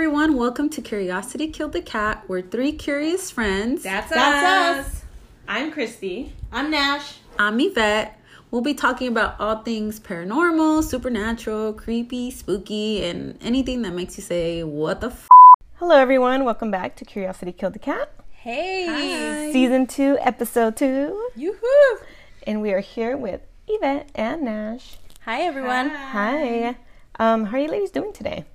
everyone. Welcome to Curiosity Killed the Cat. We're three curious friends. That's, That's us. I'm Christy. I'm Nash. I'm Yvette. We'll be talking about all things paranormal, supernatural, creepy, spooky, and anything that makes you say, What the f? Hello, everyone. Welcome back to Curiosity Killed the Cat, Hey. Hi. season two, episode two. Yoo-hoo. And we are here with Yvette and Nash. Hi, everyone. Hi. Um, how are you ladies doing today?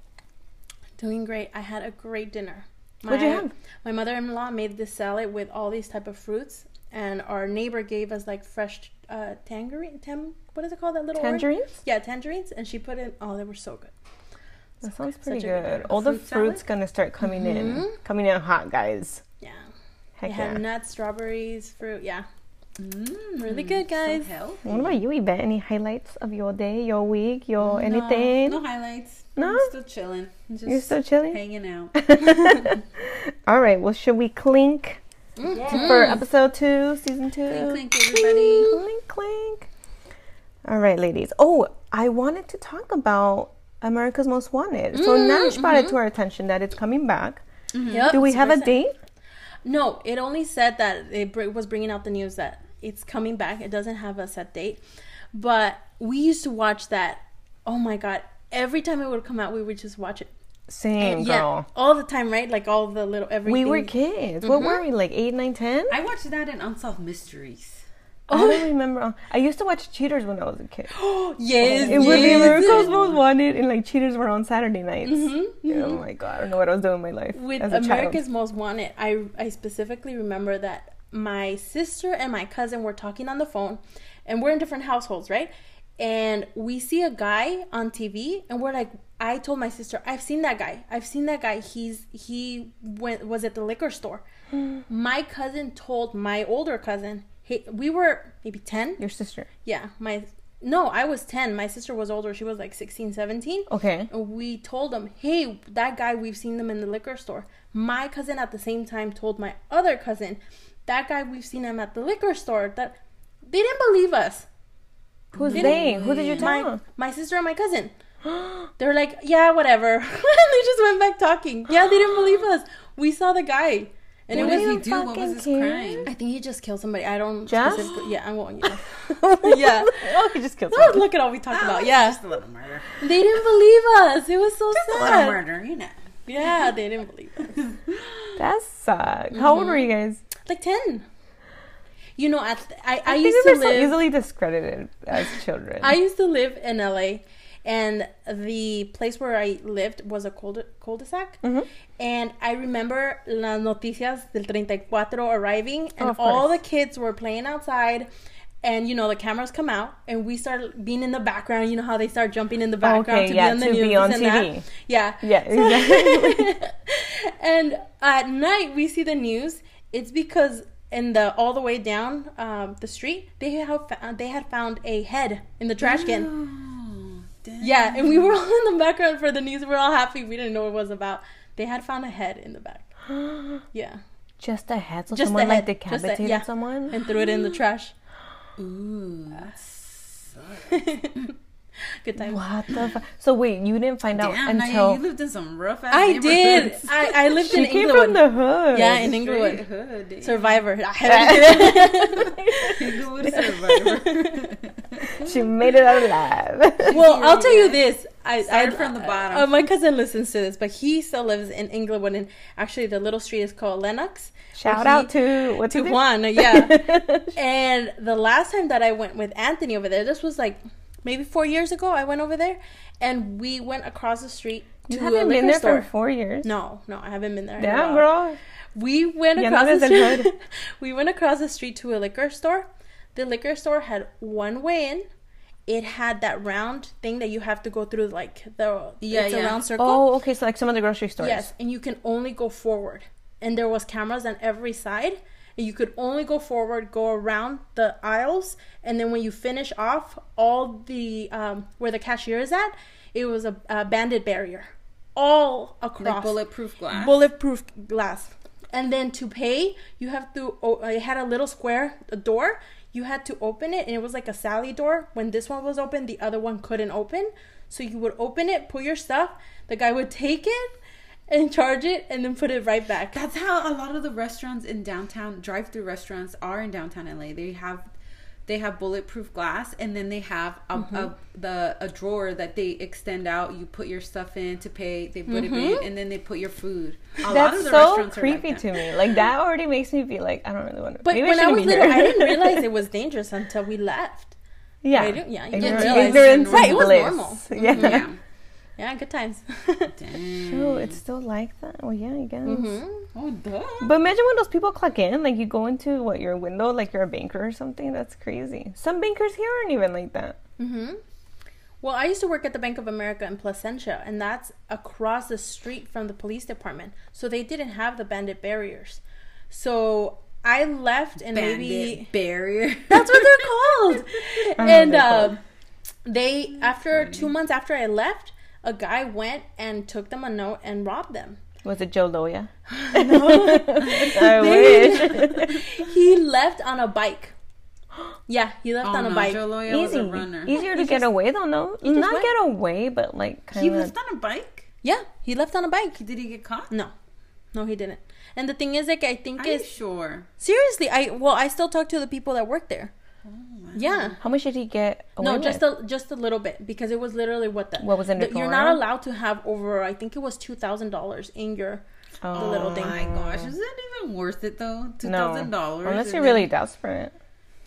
Doing great. I had a great dinner. What'd you have? My mother-in-law made this salad with all these type of fruits, and our neighbor gave us like fresh uh, tangerine. Tam, what is it called? That little orange? Tangerines? Yeah, tangerines, and she put in. Oh, they were so good. That sounds pretty Such good good. All the Fruit salad? fruits gonna start coming in, Mhm. coming in hot, guys. Yeah. Heck they yeah. had nuts, strawberries, fruit. Yeah. Mm, Really mm, good, guys. So. What about you, Yvette? Any highlights of your day, your week, your No, anything? No highlights. No? I'm still chilling. Just You're still chilling? hanging out. All right. Well, should we clink mm-hmm. for episode two, season two? Clink, clink, everybody. Clink, clink. All right, ladies. Oh, I wanted to talk about America's Most Wanted. So mm, Nash brought it to mm-hmm. our attention that it's coming back. Mm-hmm. Yep. Do we have a date? No, it only said that it br- was bringing out the news that it's coming back. It doesn't have a set date. But we used to watch that. Oh my god! Every time it would come out, we would just watch it. Same, eh, Yeah, girl. all the time, right? Like all the little everything. We were kids. What were we, like eight, nine, ten? I watched that in Unsolved Mysteries. Oh, I don't oh. remember. I used to watch Cheaters when I was a kid. Oh yes, It would be yes. America's Most Wanted, and like Cheaters were on Saturday nights. Mm-hmm, oh my mm-hmm. god, I don't know what I was doing in my life with as a America's child. Most Wanted, I I specifically remember that my sister and my cousin were talking on the phone, and we're in different households, right? And we see a guy on TV, and we're like, I told my sister, I've seen that guy. I've seen that guy. He's he went was at the liquor store. Hmm. my cousin told my older cousin, hey, we were maybe ten. Your sister. Yeah, my no, I was ten. My sister was older. She was like 16, 17 Okay. we told them, "Hey, that guy, we've seen them in the liquor store." My cousin at the same time told my other cousin, "That guy, we've seen him at the liquor store." That they didn't believe us. Who's Didn't- they? Who did you tell? My my sister and my cousin. They were like, "Yeah, whatever." they just went back talking. Yeah, they didn't believe us. We saw the guy, and what it did was. he do? What was his care. crime? I think he just killed somebody. I don't. Just? specifically- Yeah, I won't. Yeah. yeah. oh, he just killed Oh, look at all we talked about. Yeah, Just a little murder. they didn't believe us. It was so sad. A little murder, you know. Yeah, they didn't believe us. That sucks. How old mm-hmm. were you guys? Like ten. You know, at I, I, I, used to were so live. easily discredited as children. I used to live in LA, and the place where I lived was a cul- cul-de-sac. Mhm. And I remember las noticias del 34 arriving, and Oh, all the kids were playing outside. And you know the cameras come out, and we start being in the background. You know how they start jumping in the background Okay, to yeah, be on the news on and that. Yeah, Yeah, exactly. and at night we see the news. It's because in the all the way down um, the street they have fo- they had found a head in the trash can. Oh, damn. Yeah, and we were all in the background for the news. We were all happy. We didn't know what it was about. They had found a head in the back. Yeah, just a head. So Just someone a like head. Just a- yeah. someone. and threw it in the trash. Ooh, that sucks. Good time. What the? Fu- so wait, you didn't find out Damn, Naya, until you lived in some rough ass I did. I, I lived she in came Inglewood. from the hood. yeah, in England. Hood, damn. Survivor. Survivor. she made it out alive. well, I'll tell you this. I Started I, from the bottom. Uh, my cousin listens to this, but he still lives in Inglewood, and actually, the little street is called Lennox. Shout He- out to what's to? Juan, yeah. and the last time that I went with Anthony over there, this was like maybe four years ago. I went over there, and we went across the street to You haven't liquor been there store. for four years. No, no, I haven't been there. in a Damn, girl. We went Ya across no the eres del street. hood. we went across the street to a liquor store. The liquor store had one way in. It had that round thing that you have to go through, like the Yeah, it's yeah. a round circle. Oh, okay. So like some of the grocery stores. Yes, and you can only go forward. And there was cameras on every side. And you could only go forward, go around the aisles, and then when you finish off, all the um, where the cashier is at, it was a, a bandit barrier, all across like bulletproof glass. bulletproof glass. And then to pay, you have to. Oh, it had a little square a door. You had to open it, and it was like a Sally door. When this one was open, the other one couldn't open. So you would open it, put your stuff. The guy would take it, and charge it and then put it right back. That's how a lot of the restaurants in downtown, drive-through restaurants, are in downtown LA. They have they have bulletproof glass, and then they have a, a mm-hmm. the a drawer that they extend out. You put your stuff in to pay. They put it in, mm-hmm. and then they put your food. A lot That's of the so restaurants are like creepy that. to me. Like that already makes me feel like I don't really want to. But maybe when I shouldn't was little. I didn't realize it was dangerous until we left. yeah, I didn't- yeah, you Ignorance- didn't ignorance Right, it was normal. Yeah. Mm-hmm. Yeah. Yeah, good times. Dang. Oh, it's still like that. Well, yeah, I guess. hmm Oh, duh. But imagine when those people clock in, like you go into what your window, like you're a banker or something. That's crazy. Some bankers here aren't even like that. hmm Well, I used to work at the Bank of America in Placentia, and that's across the street from the police department. So they didn't have the bandit barriers. So I left and Bandit maybe barrier. that's what they're called. And they're called. um, they after two months after I left, a guy went and took them a note and robbed them. Was it Joe Loya? I wish. He left on a bike. Yeah, he left Oh, on a no, bike. Joe Loya was Easy, a runner. easier to get away though. No, not went. get away, but like kind He left on a bike. Yeah, he left on a bike. Did he get caught? No, no, he didn't. And the thing is, like, I think Are you it's sure? seriously. I well, I still talk to the people that work there. Yeah. How much did he get away No, with? just a just a little bit because it was literally what the What was in the You're not allowed to have over. I think it was two thousand dollars in your oh, the little thing. my gosh, is that even worth it though? Two thousand no. dollars. Unless you're really desperate.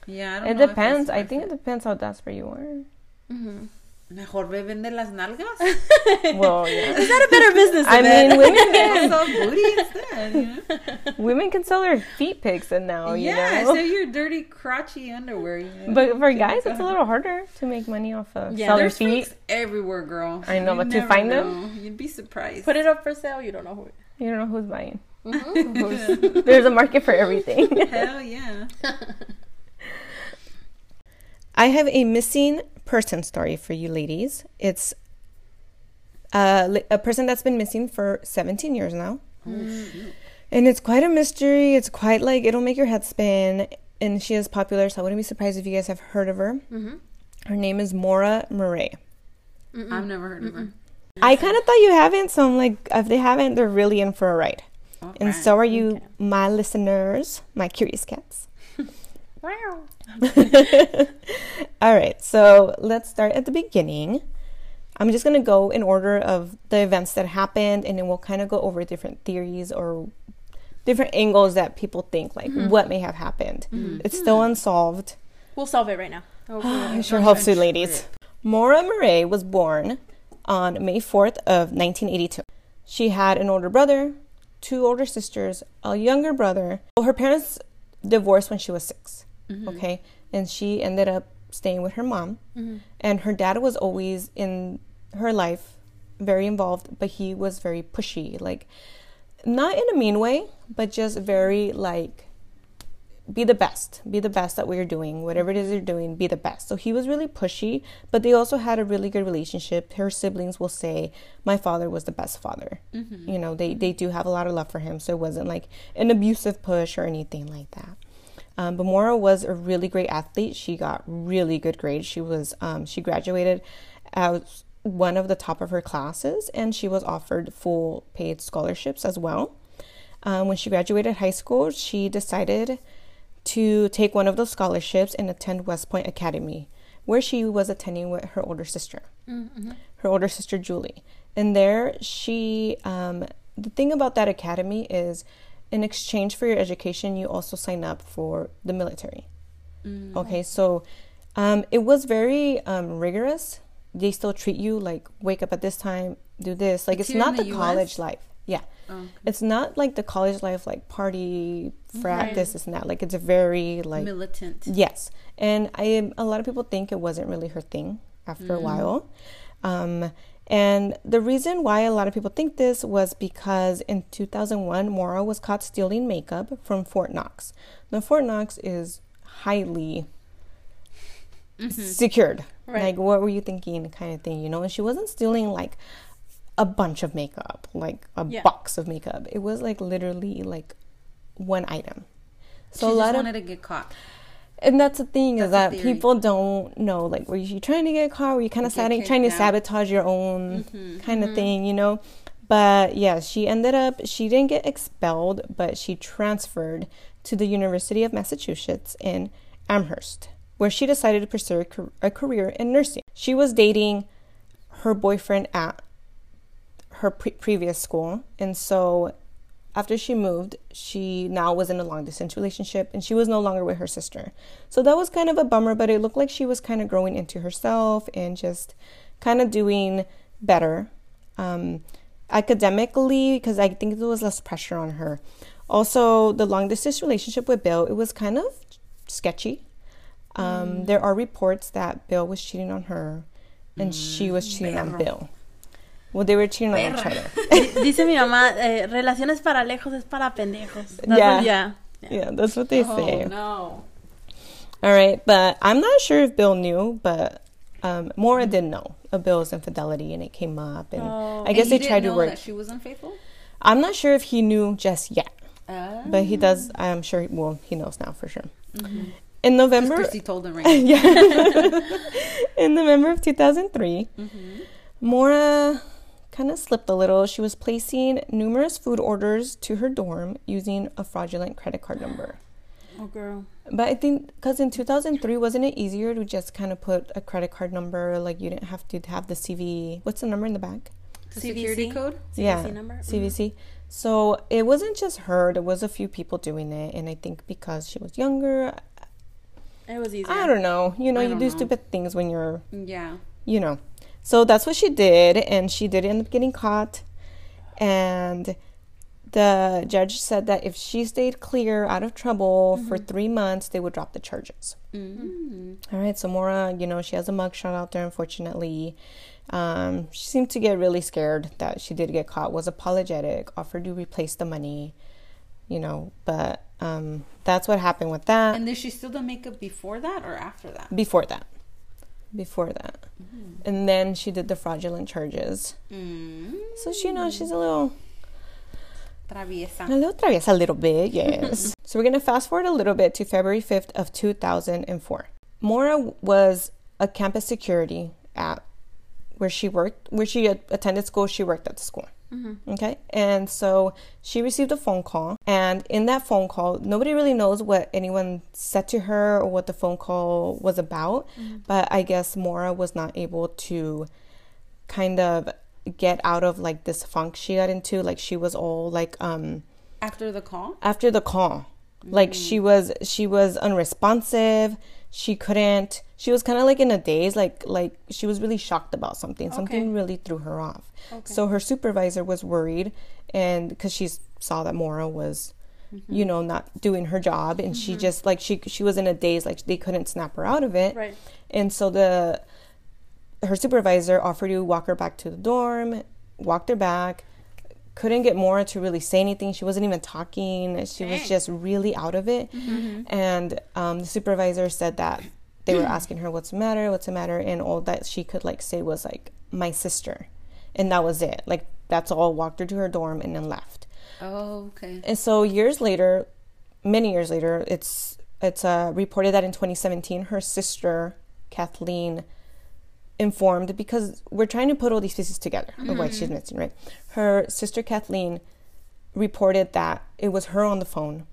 Yeah, I don't It know depends. I worth think it depends how desperate you are. Mhm. Mejor ve vende las nalgas. Well, yeah. Is that a better business? I Yvette? mean, women can Sell booty instead. You know? women can sell their feet pics and now, you yeah, know. so your dirty crotchy underwear. You know? but for guys, it's a little harder to make money off of Yeah. selling There's feet. everywhere, girl. I know, You but to never find them? you'd be surprised. Put it up for sale. You don't know who. You don't know who's buying. Mhm. There's a market for everything. Hell yeah. I have a missing person story for you ladies. It's a, a person that's been missing for 17 years now. And it's quite a mystery. It's quite like it'll make your head spin. And she is popular, so I wouldn't be surprised if you guys have heard of her. Mhm. Her name is Maura Murray. I've never heard of her. I kind of thought you haven't, so I'm like, if they haven't, they're really in for a ride. And so are you, Okay. my listeners, my curious cats. Wow. All right, so let's start at the beginning. I'm just gonna go in order of the events that happened, and then we'll kind of go over different theories or different angles that people think, like mm-hmm. what may have happened. Mm-hmm. It's still hmm. unsolved. We'll solve it right now. I sure hope so, ladies. Maura Murray was born on May 4th of 1982. She had an older brother, two older sisters, a younger brother. Well, her parents divorced when she was 6 Okay, and she ended up staying with her mom. Mm-hmm. And her dad was always in her life, very involved, but he was very pushy, like not in a mean way, but just very like be the best be the best at what you're doing whatever it is you're doing be the best. So he was really pushy but they also had a really good relationship. Her siblings will say my father was the best father. Mm-hmm. You know they, they do have a lot of love for him so it wasn't like an abusive push or anything like that um, but Maura was a really great athlete. She got really good grades. She was um, she graduated as one of the top of her classes and she was offered full paid scholarships as well. Um, when she graduated high school she decided to take one of those scholarships and attend West Point Academy, where she was attending with her older sister, her older sister Julie. And there, she, um, the thing about that academy is, in exchange for your education, you also sign up for the military. Okay, so um, it was very um, rigorous. They still treat you like wake up at this time, do this. Like It's it's, not the, the college life. Yeah. Oh, It's not like the college life, like party, frat, Right. this, this, and that. Like it's a very like militant. yes. And I a lot of people think it wasn't really her thing after a while. Um, and the reason why a lot of people think this was because in 2001, Maura was caught stealing makeup from Fort Knox. Now, Fort Knox is highly mm-hmm. secured. Right. Like, what were you thinking, kind of thing, you know? And she wasn't stealing like a bunch of makeup, like a Yeah. box of makeup. It was like literally like one item. So she a lot of wanted to get caught. And that's the thing is that theory. people don't know. Like, were you trying to get caught? Were you kind of trying to out. sabotage your own Mm-hmm. kind of thing, you know? But yeah, she ended up, she didn't get expelled, but she transferred to the University of Massachusetts in Amherst, where she decided to pursue a career in nursing. She was dating her boyfriend at her pre- previous school, and so after she moved, she now was in a long distance relationship and she was no longer with her sister. So that was kind of a bummer, but it looked like she was kind of growing into herself and just kind of doing better um, academically because I think there was less pressure on her. Also, the long distance relationship with Bill, it was kind of sketchy. Um, mm. There are reports that Bill was cheating on her and mm. she was cheating Perro. on Bill. Well, they were cheating on each other. Dice mi mamá, eh, relaciones para lejos es para pendejos. That's yeah. What, yeah. Yeah, that's what they oh, say. no. All right, but I'm not sure if Bill knew, but um, Maura did know of Bill's infidelity, and it came up, and oh. I guess and they tried to work. That she was unfaithful. I'm not sure if he knew just yet, uh. but he does. I'm sure. He, well, he knows now for sure. Mm-hmm. In November, Christy told him right. yeah. in November of 2003, mm-hmm. Maura kind of slipped a little. She was placing numerous food orders to her dorm using a fraudulent credit card number. Oh, girl. But I think because in 2003, wasn't it easier to just kind of put a credit card number? Like you didn't have to have the CV. What's the number in the back? The security code? CVC yeah. number? CVC. Mm-hmm. So it wasn't just her, there was a few people doing it. And I think because she was younger, it was easier. I don't know. You know, you do know. stupid things when you're. Yeah. You know. So that's what she did, and she did end up getting caught. And the judge said that if she stayed clear out of trouble mm-hmm. for three months, they would drop the charges. Mm-hmm. All right, so Maura, you know, she has a mugshot out there, unfortunately. Um, she seemed to get really scared that she did get caught, was apologetic, offered to replace the money, you know, but um, that's what happened with that. And did she still do makeup before that or after that? Before that before that. Mm. And then she did the fraudulent charges. Mm. So she, you know, she's a little traviesa. A little traviesa, a little bit, yes. so we're going to fast forward a little bit to February 5th of 2004. Maura was a campus security at where she worked, where she attended school, she worked at the school. Mm-hmm. Okay. And so she received a phone call. And in that phone call, nobody really knows what anyone said to her or what the phone call was about. Mm-hmm. But I guess Maura was not able to kind of get out of like this funk she got into. Like she was all like, um, after the call? After the call. Mm-hmm. Like she mm. was, she was unresponsive she couldn't she was kind of like in a daze like like she was really shocked about something okay. something really threw her off okay. so her supervisor was worried and because she saw that Maura was mm-hmm. you know not doing her job and mm-hmm. she just like she she was in a daze like they couldn't snap her out of it right and so the her supervisor offered to walk her back to the dorm walked her back couldn't get Maura to really say anything. She wasn't even talking. She was just really out of it. Mm-hmm. And um, the supervisor said that they were asking her, "What's the matter? What's the matter?" And all that she could like say was like, "My sister," and that was it. Like that's all. Walked her to her dorm and then left. Oh, okay. And so years later, many years later, it's it's uh, reported that in 2017, her sister Kathleen informed because we're trying to put all these pieces together mm-hmm. of what she's missing, right? Her sister Kathleen reported that it was her on the phone.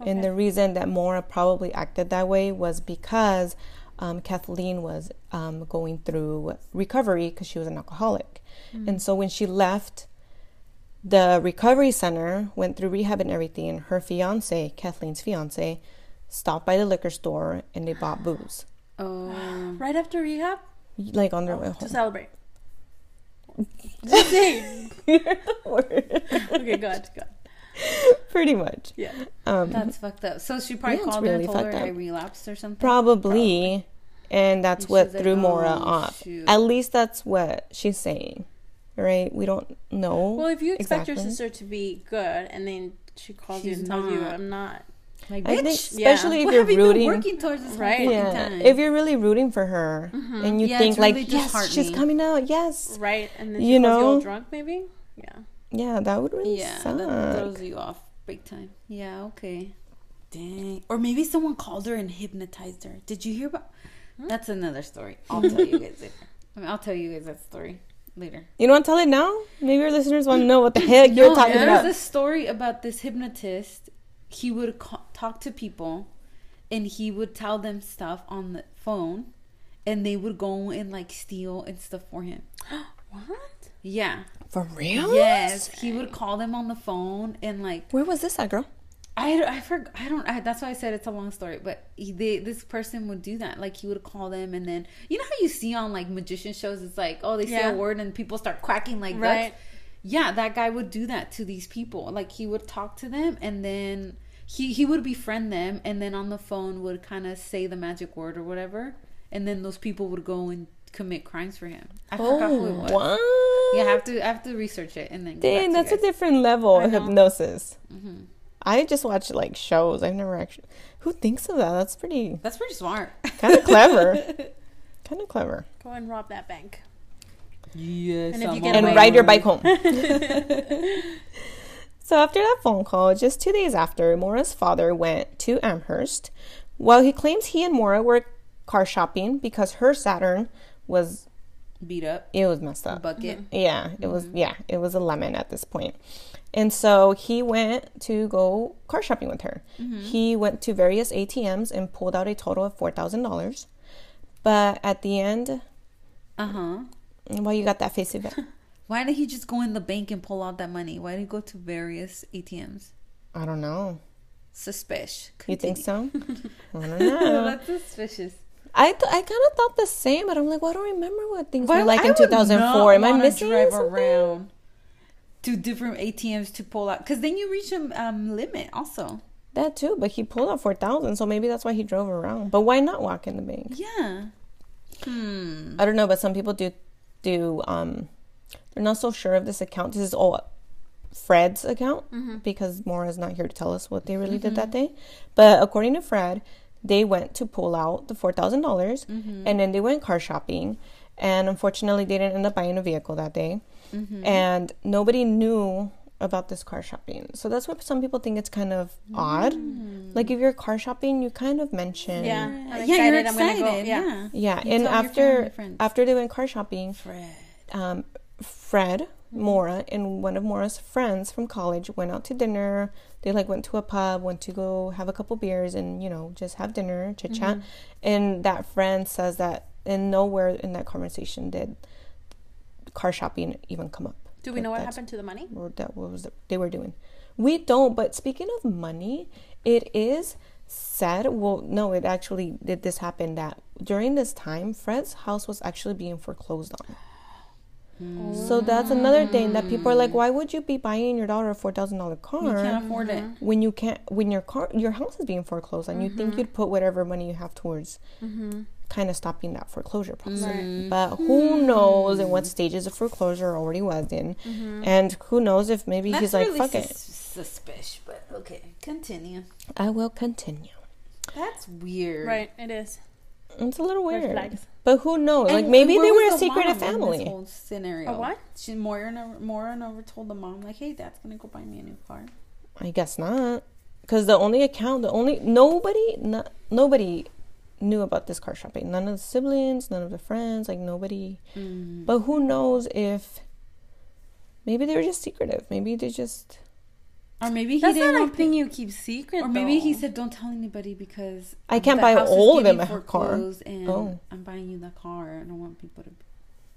Okay. And the reason that Maura probably acted that way was because um, Kathleen was um, going through recovery because she was an alcoholic. Mm-hmm. And so when she left the recovery center, went through rehab and everything, her fiance, Kathleen's fiance, stopped by the liquor store and they bought booze. Oh. right after rehab? like on their oh, way home to celebrate. Just saying. You're the word. okay, good, good. Pretty much. Yeah. Um, That's fucked up. So she probably yeah, called really and told her up. I relapsed or something. Probably. Probably. And that's and what threw like, Maura oh, off. Shoot. At least that's what she's saying. Right? We don't know. Well, if you expect exactly. your sister to be good and then she calls she's you and tells not. you I'm not like, I think, especially yeah. if what you're rooting, you working towards this right? Yeah. If you're really rooting for her, mm-hmm. and you yeah, think like, really yes, she's coming out, yes, right, and then you know, you drunk, maybe, yeah, yeah, that would really yeah, suck. that throws you off big time. Yeah, okay, dang, or maybe someone called her and hypnotized her. Did you hear about? Hmm? That's another story. I'll tell you guys it. I mean, I'll tell you guys that story later. You don't want to tell it now? Maybe our listeners want to know what the heck you're talking There's about. There's a story about this hypnotist. He would ca- talk to people, and he would tell them stuff on the phone, and they would go and like steal and stuff for him. What? Yeah. For real? Yes. He would call them on the phone and like Where was this at, girl? I I forgot I don't I, that's why I said it's a long story. But he, they, this person would do that. Like he would call them and then you know how you see on like magician shows. It's like oh they say a word and people start quacking like Right. ducks. Yeah, that guy would do that to these people. Like he would talk to them and then he he would befriend them and then on the phone would kind of say the magic word or whatever. And then those people would go and commit crimes for him. I forgot who it oh, was. Oh, what? Yeah, I have to I have to research it and then. get back Dang, to that's you a different level of know. hypnosis. Mhm. I just watch like shows. I've never actually. Who thinks of that? That's pretty That's pretty smart. kind of clever. kind of clever. Go and rob that bank. Yes. And if you get And away- ride your bike home. so after that phone call, just two days after, Maura's father went to Amherst. While he claims he and Maura were car shopping because her Saturn was Beat up. it was messed up. Bucket. Mm-hmm. Yeah, it was mm-hmm. yeah, it was a lemon at this point. And so he went to go car shopping with her. Mm-hmm. He went to various ATMs and pulled out a total of four thousand dollars. But at the end, Uh huh. well, you got that face of it. Why did he just go in the bank and pull out that money? Why did he go to various ATMs? I don't know. Suspicious. You think so? I don't know. That's suspicious. I th- I kind of thought the same, but I'm like, well, I don't remember what things were like I in 2004. Am I missing drive something? around to different ATMs to pull out? Because then you reach a um, limit also. That too, but he pulled out four thousand, so maybe that's why he drove around. But why not walk in the bank? Yeah. Hmm. I don't know, but some people do do um they're not so sure of this account. This is all Fred's account because Maura's not here to tell us what they really did that day. But according to Fred, they went to pull out the four thousand dollars mm-hmm. and then they went car shopping and unfortunately they didn't end up buying a vehicle that day. Mm-hmm. And nobody knew about this car shopping. So that's why some people think it's kind of odd. Mm. Like if you're car shopping, you kind of mention Yeah. I'm yeah, you're excited, I'm gonna go, yeah. Yeah. yeah, and after family, after they went car shopping, Fred. um, Fred, Maura, and one of Maura's friends from college went out to dinner. They like went to a pub, went to go have a couple beers, and you know just have dinner, chit chat. Mm-hmm. And that friend says that, and nowhere in that conversation did car shopping even come up. Do we know what happened to the money? Or that what was it they were doing? We don't. But speaking of money, it is said. Well, no, it actually did this happen that during this time, Fred's house was actually being foreclosed on. So that's another thing that people are like, why would you be buying your daughter a four thousand dollar You car can't afford it. Mm-hmm. when you can't when your car your house is being foreclosed on? You think mm-hmm. you'd put whatever money you have towards mm-hmm. kind of stopping that foreclosure process. But who knows in what stages of foreclosure already was in, and who knows if maybe That's he's like, really fuck sus- it, suspicious, but okay. Continue. I will continue. That's weird. Right, it is. It's a little weird, flags. but who knows? like maybe they was were a the secretive in family. This whole scenario. A what? She Moira never, Moira never told the mom like, "Hey, Dad's gonna go buy me a new car." I guess not. Because the only account, the only nobody, no, nobody knew about this car shopping. None of the siblings, none of the friends, like nobody. Mm. But who knows if maybe they were just secretive. Maybe they just. Or maybe he That's didn't not a want thing you keep secret. Or maybe he said, "Don't tell anybody because I can't buy all of them getting a car." And Oh. I'm buying you the car. I don't want people to."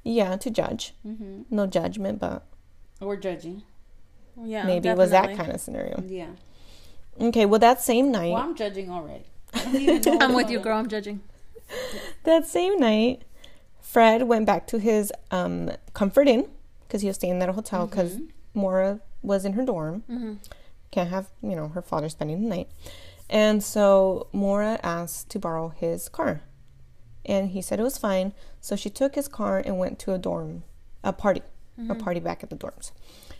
Yeah, to judge. Mm-hmm. No judgment, but Or judging. yeah, maybe it was that kind of scenario. Yeah. Okay, well, that same night, Well, I'm judging already. I don't even know I'm with you, girl. I'm judging. that same night, Fred went back to his um, comfort inn because he was staying at a hotel because Maura was in her dorm. Mm-hmm. Can't have, you know, her father spending the night. And so Maura asked to borrow his car. And he said it was fine. So she took his car and went to a dorm, a party, a party back at the dorms.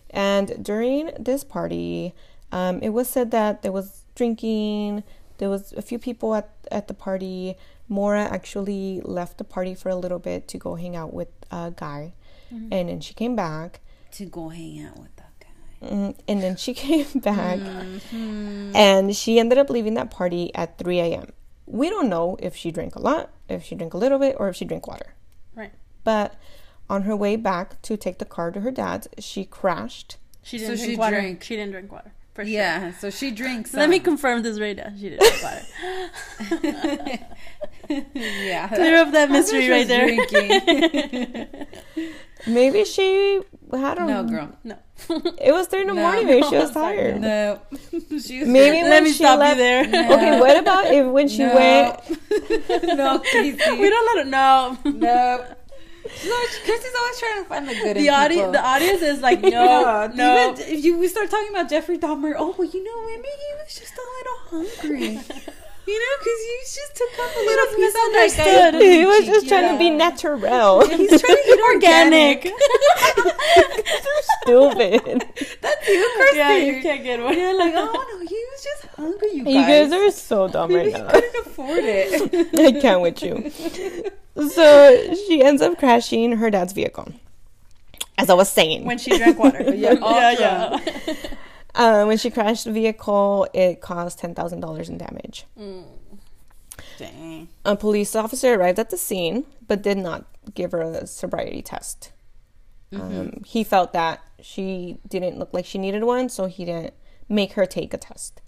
And during this party, um, it was said that there was drinking. There was a few people at, at the party. Maura actually left the party for a little bit to go hang out with a guy. And then she came back. to go hang out with and then she came back Mm-hmm. and she ended up leaving that party at 3 a.m. We don't know if she drank a lot, if she drank a little bit, or if she drank water. Right. But On her way back to take the car to her dad's, she crashed. She didn't she drink water. drank. She didn't drink water. For sure. Yeah, so she drinks. Let me confirm this right now. She didn't drink water. yeah. Clear up that mystery right there. was Drinking. Maybe she had a. no, girl. No. It was three in the No. morning. Maybe she was tired. No. she was Maybe Let when me she stop left- you there. No. Okay, what about if when she no. went? no, Casey. we don't let her know. No. She's always, Christy's always trying to find the good The in audience, the audience is like, no, no. Even if you, we start talking about Jeffrey Dahmer. Oh, well, you know, maybe he was just a little hungry. You know, because you just took up a little was piece of that guy's He was just trying to be natural. He's trying to eat organic. Stupid. That's you, Christy. Yeah, you can't get one. You're like, oh no, he was just hungry. You guys, You guys. are so dumb right He now. couldn't afford it. I can't with you. So she ends up crashing her dad's vehicle. As I was saying, When she drank water. Yeah, yeah, yeah. Uh, when she crashed the vehicle, it caused ten thousand dollars in damage. Dang. A police officer arrived at the scene, but did not give her a sobriety test. Um, he felt that she didn't look like she needed one, so he didn't make her take a test.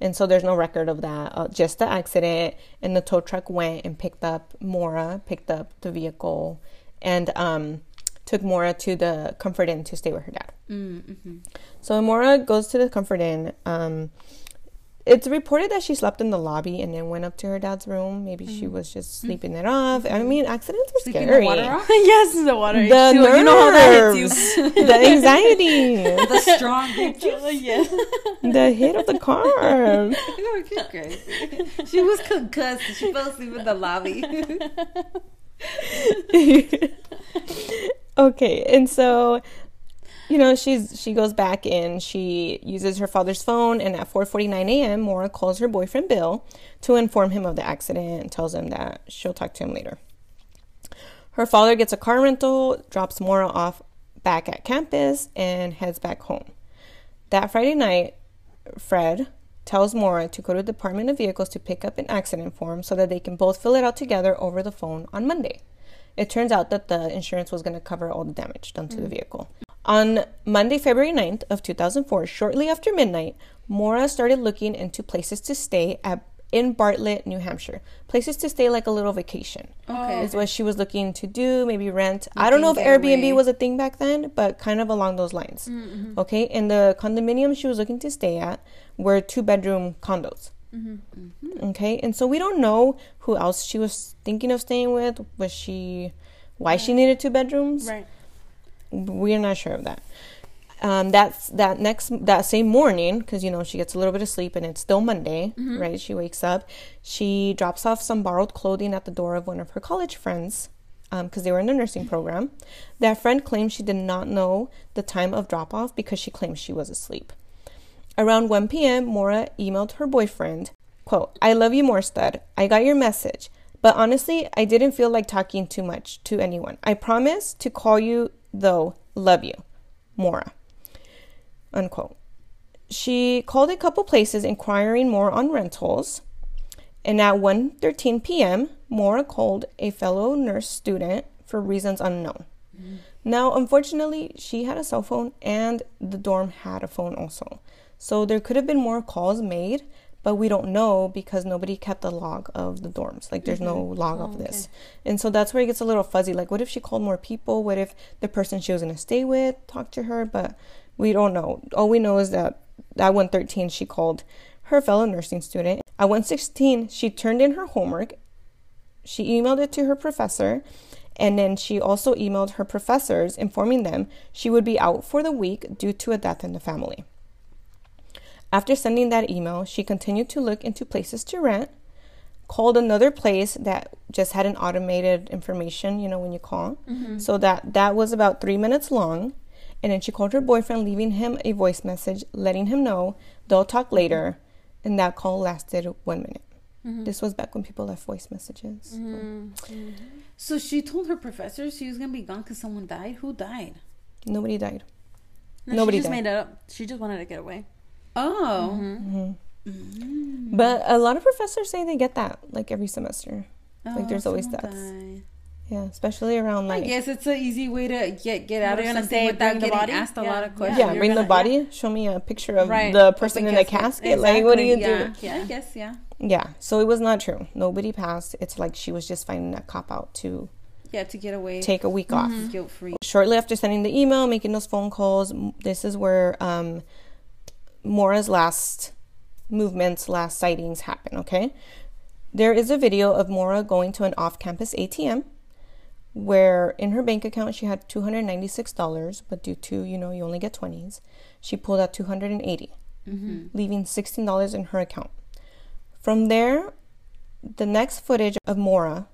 And so there's no record of that, uh, just the accident. And the tow truck went and picked up Maura, picked up the vehicle, and um, took Maura to the Comfort Inn to stay with her dad. Mm-hmm. So Amora goes to the Comfort Inn, um, it's reported that she slept in the lobby and then went up to her dad's room. Maybe she was just sleeping it off. I mean, accidents are Sleeping scary. the water off. yes, the water. The H2O. nerves, You know how that hits you. the anxiety, The strong big yeah. the hit of the car. Crazy. She was concussed. She fell asleep in the lobby. okay, and so you know she's she goes back in. She uses her father's phone, and at 4:49 a.m., Maura calls her boyfriend Bill to inform him of the accident and tells him that she'll talk to him later. Her father gets a car rental, drops Maura off back at campus, and heads back home. That Friday night, Fred tells Maura to go to the Department of Vehicles to pick up an accident form so that they can both fill it out together over the phone on Monday. It turns out that the insurance was going to cover all the damage done to the mm. vehicle. On Monday, February 9th of 2004, shortly after midnight, Maura started looking into places to stay at in Bartlett, New Hampshire. Places to stay like a little vacation Okay. is what she was looking to do, maybe rent. I don't know if Airbnb getaway. was a thing back then, but kind of along those lines. Mm-hmm. Okay, and the condominium she was looking to stay at were two bedroom condos. Mm-hmm. Okay, and so we don't know who else she was thinking of staying with. Was she why she needed two bedrooms? Right. We're not sure of that. Um, that's that next that same morning because you know she gets a little bit of sleep and it's still Monday, right? She wakes up, she drops off some borrowed clothing at the door of one of her college friends because they were in the nursing program. That friend claims she did not know the time of drop off because she claims she was asleep. Around 1 p.m., Maura emailed her boyfriend, quote, I love you more, stud. I got your message. But honestly, I didn't feel like talking too much to anyone. I promise to call you, though. Love you. Maura. Unquote. She called a couple places inquiring more on rentals. And at 1.13 p.m., Maura called a fellow nurse student for reasons unknown. Mm-hmm. Now, unfortunately, she had a cell phone and the dorm had a phone also. So there could have been more calls made, but we don't know because nobody kept a log of the dorms. Like there's no mm-hmm. log of oh, this. And so that's where it gets a little fuzzy. Like what if she called more people? What if the person she was going to stay with talked to her? But we don't know. All we know is that at 113 she called her fellow nursing student. At 116 she turned in her homework. She emailed it to her professor and then she also emailed her professors informing them she would be out for the week due to a death in the family. After sending that email, she continued to look into places to rent, called another place that just had an automated information, you know, when you call. Mm-hmm. So that that was about 3 minutes long, and then she called her boyfriend leaving him a voice message letting him know they'll talk later, and that call lasted 1 minute. Mm-hmm. This was back when people left voice messages. Mm-hmm. So she told her professor she was gonna be gone because someone died. Who died? Nobody died. No, Nobody she just died. made it up. She just wanted to get away. Oh, mm-hmm. mm. But a lot of professors say they get that like every semester. Oh, Like, there's always someone deaths. Yeah, especially around like. I guess it's an easy way to get get out of you gonna something say, without getting body? asked a Yeah. lot of questions. yeah, you're bring the gonna- body. Show me a picture of Right. the person in the casket. casket. Like, what do you Exactly, do? yeah. Yeah. I guess yeah. Yeah, so it was not true. Nobody passed. It's like she was just finding a cop out to Yeah, to get away take a week off. Mm-hmm. guilt free. Shortly after sending the email, making those phone calls, this is where um, Maura's last movements, last sightings happen, okay? There is a video of Maura going to an off campus ATM where in her bank account she had $296, but due to, you know, you only get 20s, she pulled out 280, mm-hmm. leaving $16 in her account. From there, the next footage of Maura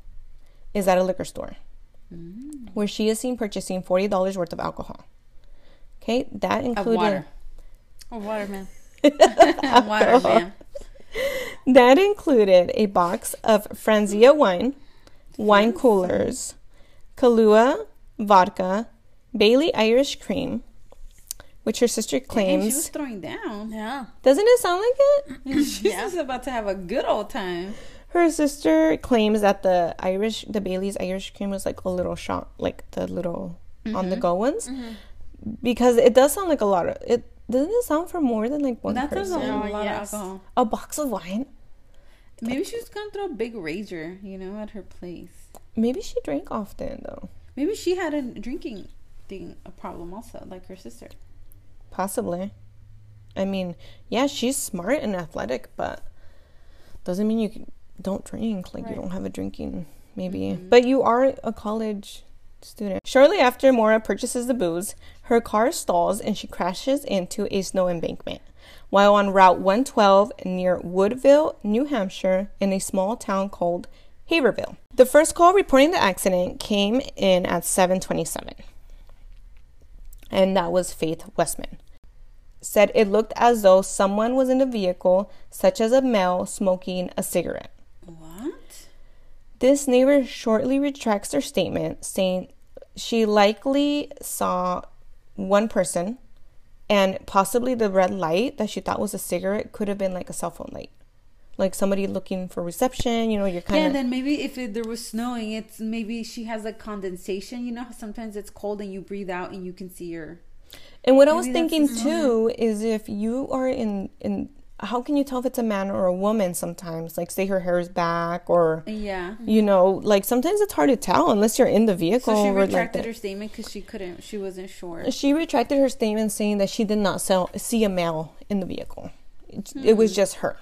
is at a liquor store mm. where she is seen purchasing $40 worth of alcohol. Okay, that included water. Oh, waterman. Of water, that included a box of Franzia wine, wine coolers, Kahlua vodka, Bailey Irish cream, which her sister claims. Dang, she was throwing down. Yeah. Doesn't it sound like it? She's just about to have a good old time. Her sister claims that the Irish, the Bailey's Irish cream was like a little shot, like the little on the mm-hmm. go ones, mm-hmm. because it does sound like a lot of it. Doesn't it sound for more than like one That's a person? whole Oh, lot yes. of alcohol. A box of wine. Maybe she was gonna throw a big rager, you know, at her place. Maybe she drank often though. Maybe she had a drinking thing a problem also, like her sister. Possibly. I mean, yeah, she's smart and athletic, but doesn't mean you can, don't drink. Like you don't have a drinking, maybe. Mm-hmm. But you are a college student. Shortly after Mora purchases the booze, her car stalls and she crashes into a snow embankment. While on Route 112 near Woodsville, New Hampshire, in a small town called Haverville. The first call reporting the accident came in at 727 and that was Faith Westman. Said it looked as though someone was in the vehicle, such as a male smoking a cigarette. What? This neighbor shortly retracts her statement, saying she likely saw one person and possibly the red light that she thought was a cigarette could have been like a cell phone light. Like somebody looking for reception, you know, you're Yeah, kind and of. then maybe if it, there was snowing, it's maybe she has a condensation. You know, how sometimes it's cold and you breathe out and you can see your. And what I was thinking too is if you are in in how can you tell if it's a man or a woman sometimes? Like say her hair is back or Yeah. you know, like sometimes it's hard to tell unless you're in the vehicle. So she or like retracted her statement because she couldn't. She wasn't sure. She retracted her statement saying that she did not sell, see a male in the vehicle. It, it was hmm. just her.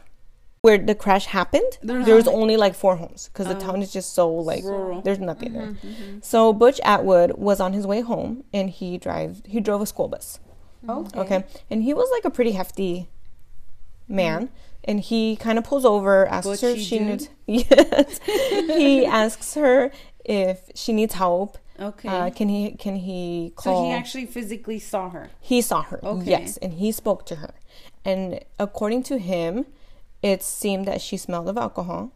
Where the crash happened, there was only- like four homes because the Oh. town is just so like Rural. there's nothing there. Mm-hmm, mm-hmm. So Butch Atwood was on his way home and he drive he drove a school bus. Okay. Okay. And he was like a pretty hefty man. And he kind of pulls over, asks her if she dude? needs. Yes. he asks her if she needs help. Okay. Uh, can he can he call? so he actually physically saw her. He saw her. Okay. Yes, and he spoke to her. And according to him, it seemed that she smelled of alcohol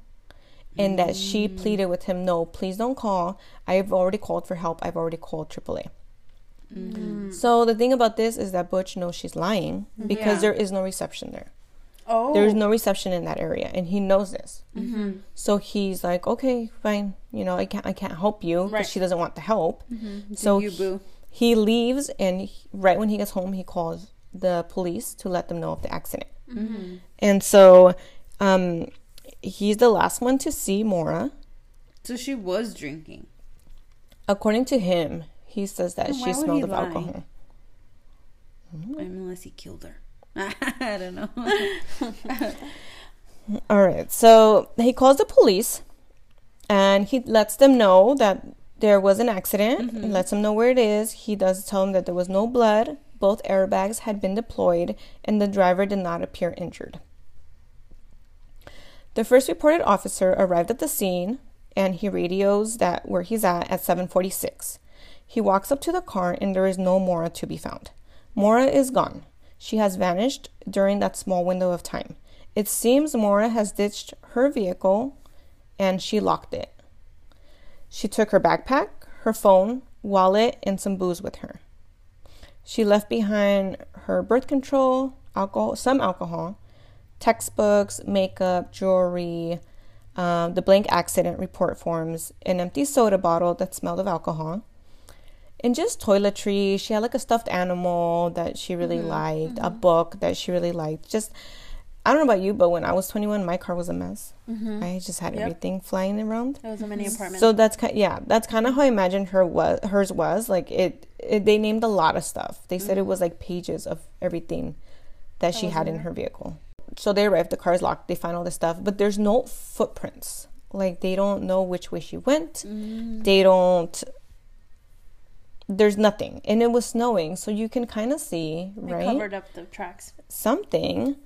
and that she Mm. pleaded with him, "No, please don't call. I've already called for help. I've already called AAA." So the thing about this is that Butch knows she's lying because Yeah. there is no reception there. Oh. There's no reception in that area, and he knows this. Mm-hmm. So he's like, "Okay, fine. You know, I can't. I can't help you because Right. she doesn't want the help." So So you he- he leaves, and he- right when he gets home, he calls the police to let them know of the accident. Mm-hmm. And so, um, he's the last one to see Maura. So she was drinking. According to him, he says that Then she smelled of lie? alcohol. Mean, unless he killed her. I don't know. All right. So he calls the police, and he lets them know that there was an accident. He mm-hmm. lets them know where it is. He does tell them that there was no blood. Both airbags had been deployed, and the driver did not appear injured. The first reported officer arrived at the scene, and he radios that where he's at at 7:46. He walks up to the car, and there is no Maura to be found. Maura is gone. She has vanished during that small window of time. It seems Maura has ditched her vehicle and she locked it. She took her backpack, her phone, wallet, and some booze with her. She left behind her birth control, alcohol, some alcohol, textbooks, makeup, jewelry, Um, the blank accident report forms, an empty soda bottle that smelled of alcohol, and just toiletry. She had like a stuffed animal that she really Mm-hmm. liked, a book that she really liked. Just, I don't know about you, but when I was 21, my car was a mess. I just had Mm-hmm. Yep. everything flying around. It was a mini apartment. So that's kind, yeah, that's kind of how I imagined her was. Hers was like it, it. They named a lot of stuff. They said it was like pages of everything that she had in her vehicle. So they arrive. The car is locked. They find all this stuff, but there's no footprints. Like they don't know which way she went. They don't. There's nothing, and it was snowing, so you can kind of see, It right? covered up the tracks. something,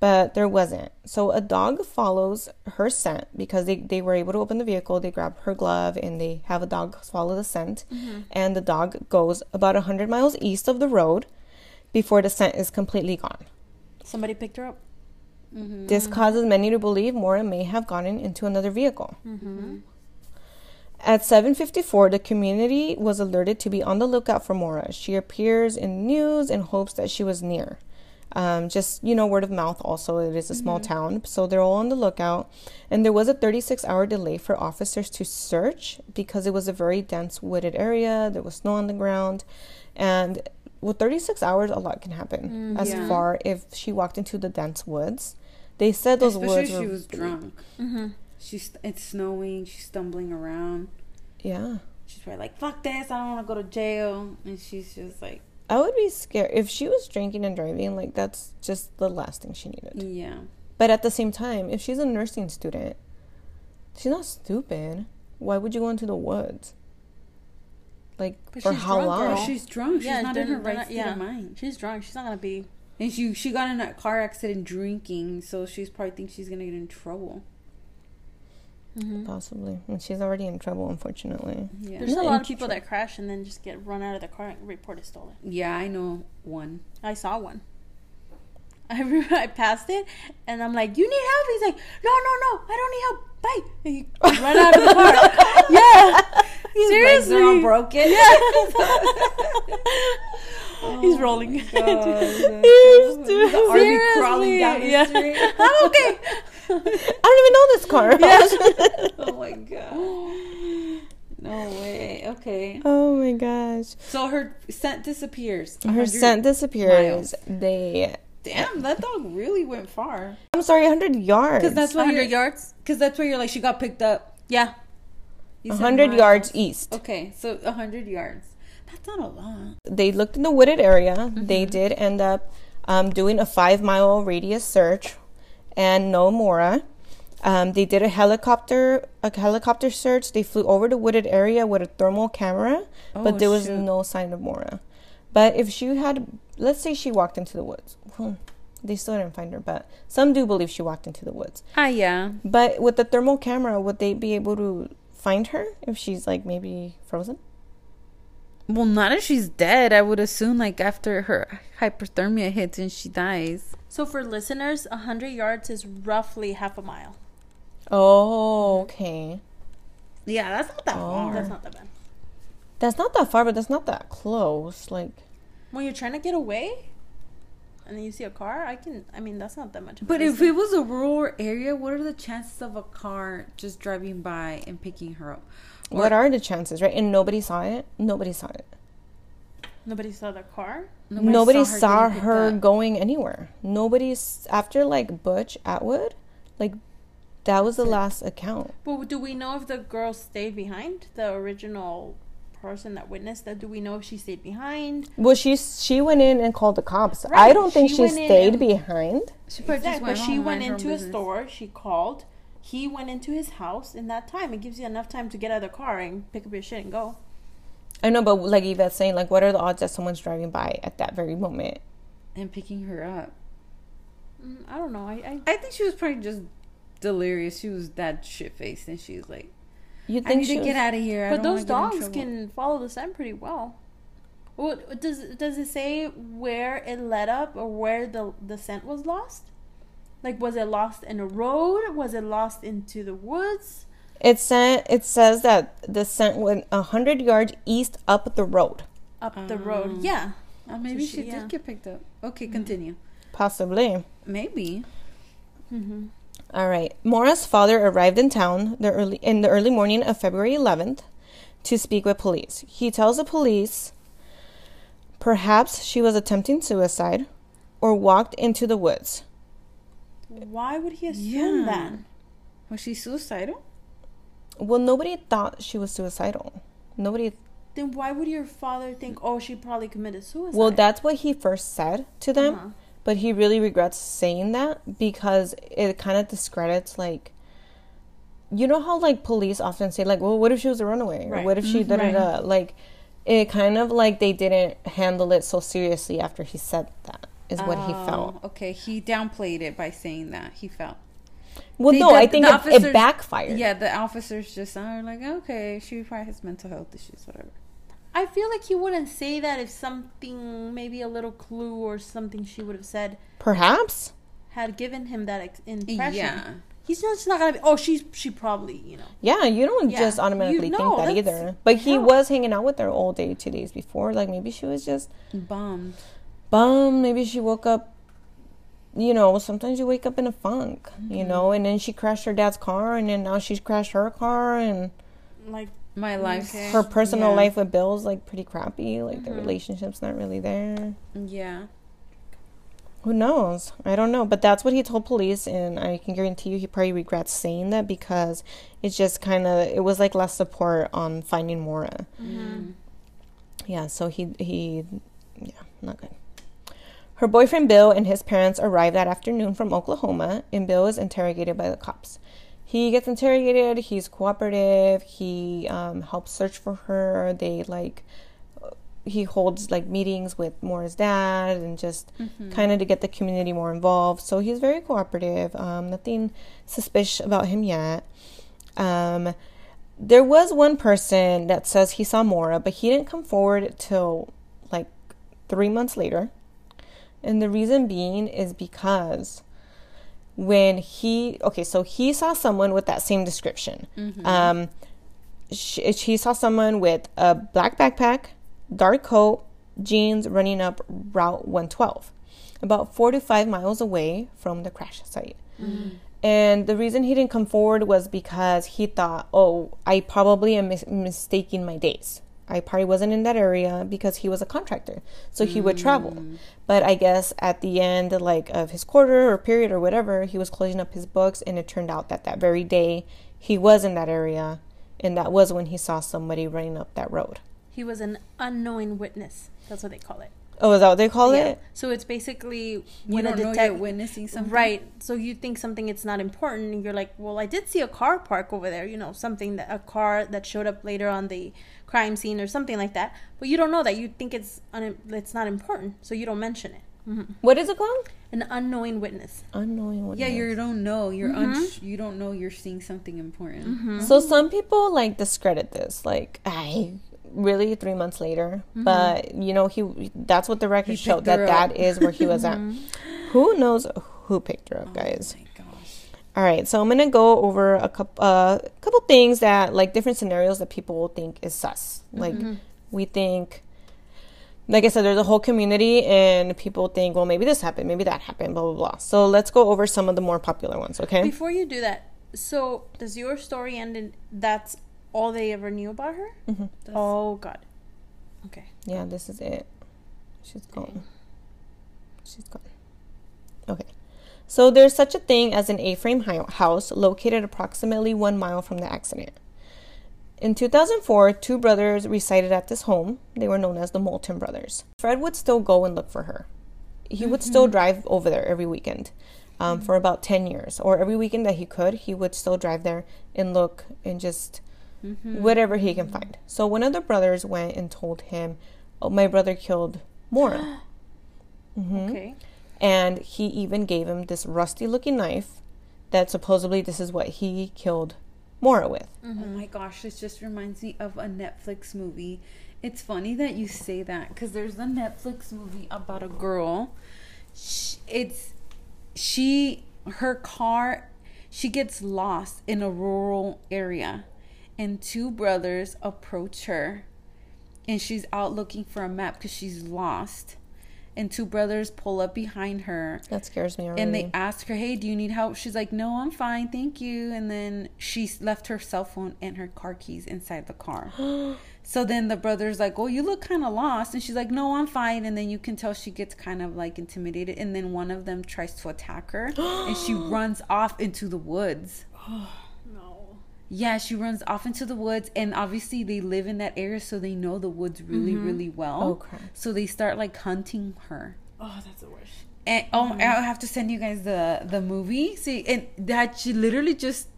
but there wasn't. So a dog follows her scent because they, they were able to open the vehicle. They grab her glove and they have a dog follow the scent. Mm-hmm. And the dog goes about 100 miles east of the road before the scent is completely gone. Somebody picked her up. This mm-hmm. causes many to believe Maura may have gotten into another vehicle. Mm-hmm. At 7:54, the community was alerted to be on the lookout for Maura. She appears in news in hopes that she was near. Um, just you know, word of mouth. Also, it is a small town, so they're all on the lookout. And there was a 36-hour delay for officers to search because it was a very dense wooded area. There was snow on the ground, and with 36 hours, a lot can happen. as yeah. far if she walked into the dense woods, they said those Especially woods if were she was drunk. Mm-hmm. She's it's snowing. She's stumbling around. yeah. She's probably like, "Fuck this! I don't want to go to jail." And she's just like, I would be scared if she was drinking and driving. Like that's just the last thing she needed. "Yeah." But at the same time, if she's a nursing student, she's not stupid. Why would you go into the woods? Like But for she's how drunk, long? girl. She's drunk. She's Yeah, not in her they're- they're right state yeah. of mind. She's drunk. She's not gonna be. And she she got in a car accident drinking, so she's probably thinks she's gonna get in trouble. Mm-hmm. Possibly, and she's already in trouble, unfortunately. Yeah. There's Not a lot of interesting. people that crash and then just get run out of the car and reported stolen. Yeah, I know one. I saw one. I remember I passed it and I'm like, "You need help?" He's like, "No, no, no, I don't need help. Bye." And he run out of the car. yeah, His seriously. legs are all broken. He's rolling. He's already crawling down the Yeah. street. I'm okay. I don't even know this car. Oh my god. No way. Okay. oh my gosh. So her scent disappears. Her scent disappears. miles. They. Damn, that dog really went far. I'm sorry, 100 yards. Because that's 100 you're. yards. Because that's where you're like she got picked up. Yeah. 100 miles. yards east. Okay, so 100 yards. That's not a lot. they looked in the wooded area. They did end up um, doing a five mile radius search, and no Maura. Um, they did a helicopter a helicopter search. They flew over the wooded area with a thermal camera, Oh, but there was shoot. no sign of Maura. But if she had, let's say she walked into the woods, hmm, they still didn't find her. But some do believe she walked into the woods. Ah, yeah. But with the thermal camera, would they be able to find her if she's like maybe frozen? Well, not if she's dead. I would assume like after her hypothermia hits and she dies. So for listeners, 100 yards is roughly half a mile. Oh, okay. Yeah, that's not that Oh. far. That's not that bad. That's not that far, but that's not that close. Like, When you're trying to get away and then you see a car, I can, I mean, that's not that much. But if it was a rural area, what are the chances of a car just driving by and picking her up? Or- what are the chances, right? And nobody saw it. Nobody saw it. Nobody saw the car. Nobody, saw her, picked up. going anywhere. Nobody's after like Butch Atwood, like that was the last account. But do we know if the girl stayed behind? The original person that witnessed that. Do we know if she stayed behind? Well, she she went in and called the cops. I don't think she she, stayed behind. She probably just went But she went minded her into a business. store. She called. He went into his house in that time. It gives you enough time to get out of the car and pick up your shit and go. I know, but like Yvette's saying, like, what are the odds that someone's driving by at that very moment? and picking her up. Mm, I don't know. I, I I think she was probably just delirious. She was that shit faced, and she was like, You "I think need she to was- get out of here." I but don't those wanna get in dogs can follow the scent pretty well. What does does it say where it led up or where the the scent was lost? Like was it lost in a road? Was it lost into the woods? It sent. It says that the scent went a hundred yards east up the road. Up the Um, road. Yeah. Oh, maybe So she, she- yeah. did get picked up. Okay, continue. Possibly. Maybe. Mm-hmm. All right. Maura's father arrived in town the early in the early morning of February 11th to speak with police. He tells the police perhaps she was attempting suicide or walked into the woods. Why would he assume Yeah. that? Was she suicidal? Well, nobody thought she was suicidal. Nobody Then why would your father think, oh, she probably committed suicide? Well, that's what he first said to them, Uh-huh. but he really regrets saying that because it kind of discredits like you know how like police often say like, "Well, what if she was a runaway?" or "What if she da da da?" Like it kind of like they didn't handle it so seriously after he said that. Is what he Oh, felt. Um, okay, he downplayed it by saying that he felt. Well, They- no, the- I think it, officers- it backfired. Yeah, the officers just are like, okay, she probably has mental health issues, whatever. I feel like he wouldn't say that if something, maybe a little clue or something she would have said Perhaps. had given him that ex- impression. Yeah. He's not, just not gonna be. Oh, she's she probably you know. Yeah, you don't Yeah, just automatically you think know, that either. But he yeah. was hanging out with her all day, two days before. Like maybe she was just Bummed. Bummed. Maybe she woke up. You know, sometimes you wake up in a funk. You know, and then she crashed her dad's car, and then now she's crashed her car, and Like My life. Okay. her personal Yeah. life with Bill's like pretty crappy. Like the Mhm. relationship's not really there. Yeah. Who knows? I don't know. But that's what he told police, and I can guarantee you he probably regrets saying that because it's just kind of it was like less support on finding Maura. Mm. Yeah, so he he yeah, not good. Her boyfriend Bill and his parents arrive that afternoon from Oklahoma, and Bill is interrogated by the cops. He gets interrogated. He's cooperative. He um, helps search for her. They like he holds like meetings with Maura's dad and just Mm-hmm. kind of to get the community more involved. So he's very cooperative. Um, nothing suspicious about him yet. Um, there was one person that says he saw Maura, but he didn't come forward till like three months later. And the reason being is because when he okay, so he saw someone with that same description. Mm-hmm. Um, she, she saw someone with a black backpack, dark coat, jeans, running up Route 112, about four to five miles away from the crash site. And the reason he didn't come forward was because he thought, oh, I probably am mis- mistaking my days. I probably wasn't in that area because he was a contractor, so he would travel. Mm. But I guess at the end, like of his quarter or period or whatever, he was closing up his books, and it turned out that that very day he was in that area, and that was when he saw somebody running up that road. he was an unknowing witness. That's what they call it. Oh, is that what they call Yeah. it? So it's basically You when a don't know detec- witnessing something. Right. So you think something it's not important, and you're like, well, I did see a car park over there. You know, something that a car that showed up later on the crime scene or something like that. But you don't know that. You think it's un- it's not important, so you don't mention it. hmm What is it called? An unknowing witness. Unknowing. Witness. Yeah, you don't know. You're Mhm. uns- you don't know you're seeing something important. So some people like discredit this, like I really three months later, mm-hmm. but you know he that's what the record He showed that that is where he was at. Mm-hmm. Who knows who picked her up, oh guys? Oh gosh. All right, so I'm gonna go over a couple uh, couple things that like different scenarios that people will think is sus. Mm-hmm. Like we think. Like I said, there's a whole community, and people think, well, maybe this happened, maybe that happened, blah blah blah. So let's go over some of the more popular ones, okay? Before you do that, so does your story end in that's all they ever knew about her? Mhm. Oh God. Okay. Yeah, this is it. She's gone. She's gone. Okay. So there's such a thing as an A-frame hi- house located approximately one mile from the accident. In 2004, two brothers resided at this home. They were known as the Moulton brothers. Fred would still go and look for her. He would still drive over there every weekend um, for about 10 years. Or every weekend that he could, he would still drive there and look and just whatever he can find. So one of the brothers went and told him, "Oh, my brother killed Maura," Mhm. Okay. and he even gave him this rusty-looking knife that supposedly this is what he killed Maura with. Oh my gosh, this just reminds me of a Netflix movie. It's funny that you say that because there's a Netflix movie about a girl. Sh it's she her car she gets lost in a rural area and two brothers approach her and she's out looking for a map because she's lost and two brothers pull up behind her That scares me already. and they ask her, "Hey, do you need help?" She's like, "No, I'm fine, thank you." And then she left her cell phone and her car keys inside the car. so then the brother's like, "Oh, you look kind of lost," and she's like, "No, I'm fine." And then you can tell she gets kind of like intimidated, and then one of them tries to attack her, and she runs off into the woods. No. Yeah, she runs off into the woods, and obviously they live in that area, so they know the woods really, mm-hmm. really well. Okay. So they start like hunting her. Oh, that's the worst. And oh, mm-hmm. I'll have to send you guys the the movie. See, and that she literally just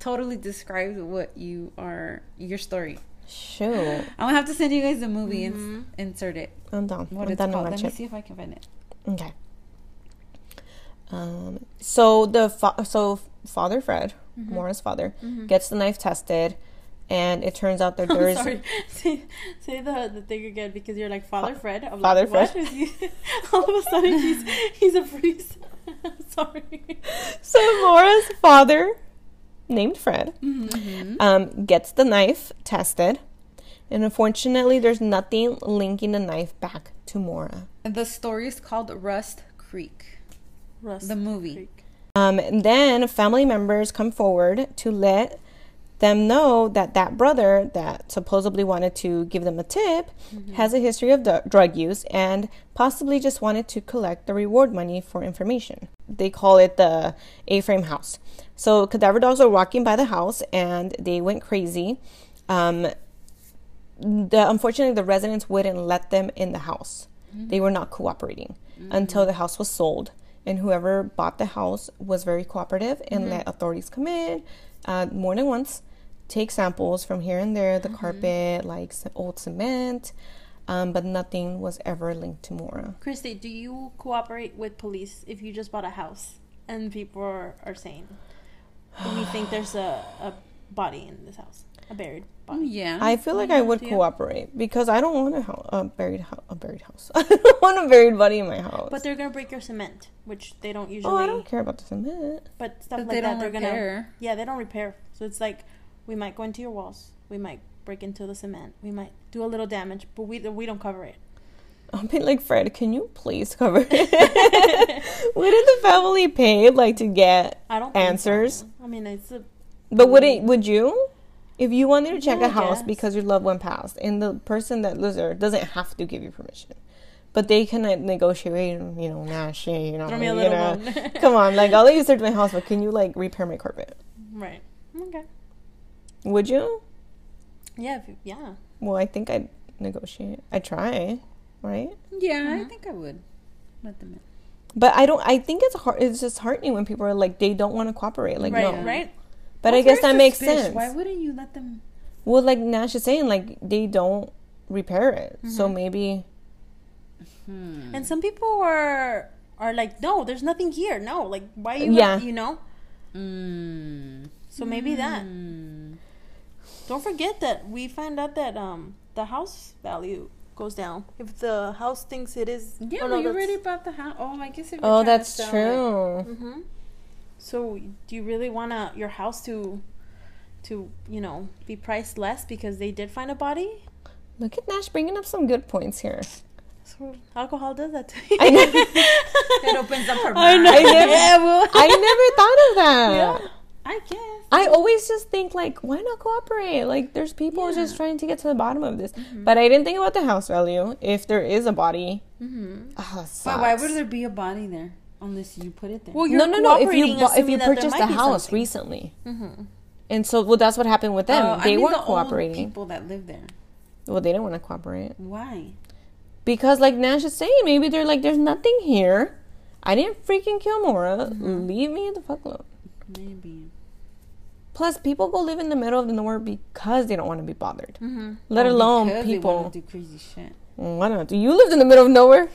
totally describes what you are your story. Shoot. I'm gonna have to send you guys the movie and mm-hmm. insert it. I'm done. What I'm it's done called? watch Let me see if I can find it. Okay. Um. So the fa- so Father Fred, Mm-hmm. Maura's father, gets the knife tested, and it turns out that there I'm is sorry. Say, say the, the thing again because you're like Father Fred. I'm Father like, Fred. is he? All of a sudden, he's he's a priest. sorry. so Maura's father, named Fred, Mm-hmm. um, gets the knife tested, and unfortunately, there's nothing linking the knife back to Maura. The story is called Rust Creek. Rust The movie. Creek. Um, and then family members come forward to let them know that that brother that supposedly wanted to give them a tip has a history of du- drug use and possibly just wanted to collect the reward money for information. They call it the A-frame house. So cadaver dogs are walking by the house and they went crazy. Um, the unfortunately the residents wouldn't let them in the house. They were not cooperating until the house was sold, and whoever bought the house was very cooperative and let authorities come in uh, more than once, take samples from here and there, the carpet, like old cement, um, but nothing was ever linked to Maura. Christy, do you cooperate with police if you just bought a house and people are, are saying, we think there's a, a body in this house, a buried body? Mm, yeah. I feel like Yeah, I would yeah. cooperate because I don't want a, hou- a buried hou- a buried house. I don't want a buried body in my house. But they're gonna break your cement, which they don't usually. oh, I don't care about the cement. But stuff But like they that, don't they're gonna. Yeah, they don't repair. So it's like we might go into your walls, we might break into the cement, we might do a little damage, but we we don't cover it. I'll be like, Fred, can you please cover it? what did the family pay like to get I don't think so. answers? I mean, it's a But would it? Mm. Would you? If you wanted to check Yeah, a I house because your loved one passed, and the person that lives there doesn't have to give you permission, but they can like, negotiate, you know, nah, shit, you know, throw me a you know, one. come on, like I'll let you search my house, but can you like repair my carpet? right. Okay. Would you? Yeah. If you, yeah. Well, I think I'd negotiate. I try, right? Yeah, I Mhm. think I would let them in. But I don't. I think it's hard. It's just heartening when people are like they don't want to cooperate. Like right. no, Right. But Well, I guess that makes suspicious. sense. Why wouldn't you let them? Well, like Nash is saying, like they don't repair it, so Mhm. maybe Hmm. And some people are are like, no, there's nothing here. No, like, why you? Yeah. You know. Mm. So maybe that. Mm. Don't forget that we find out that um the house value goes down if the house thinks it is. Yeah, oh, no, you that's- already bought the house. Oh, I guess if oh, trying to that's sell it- true. So do you really want to your house to to you know be priced less because they did find a body? Look at Nash bringing up some good points here. So alcohol does that to you. I know. It opens up her I mind. know. I never, Yeah, well. I never thought of that. Yeah. I guess. I always just think like, why not cooperate? Like, there's people Yeah. just trying to get to the bottom of this. Mm-hmm. But I didn't think about the house value. If there is a body, Mhm. oh, that But why would there be a body there unless you put it there? Well, no, you're no, no. no. If you cooperating, bu- if you purchased might a house something. recently, Mhm. and so well, that's what happened with them. I they mean weren't the old cooperating. people that live there. Well, they didn't want to cooperate Why? because, like Nash is saying, maybe they're like, there's nothing here. I didn't freaking kill Maura. Mm-hmm. Leave me the fuck alone. Maybe. Plus, people go live in the middle of the nowhere because they don't want to be bothered. Mhm. Let Or alone because they people. do crazy shit. Why not? Do you lived in the middle of nowhere?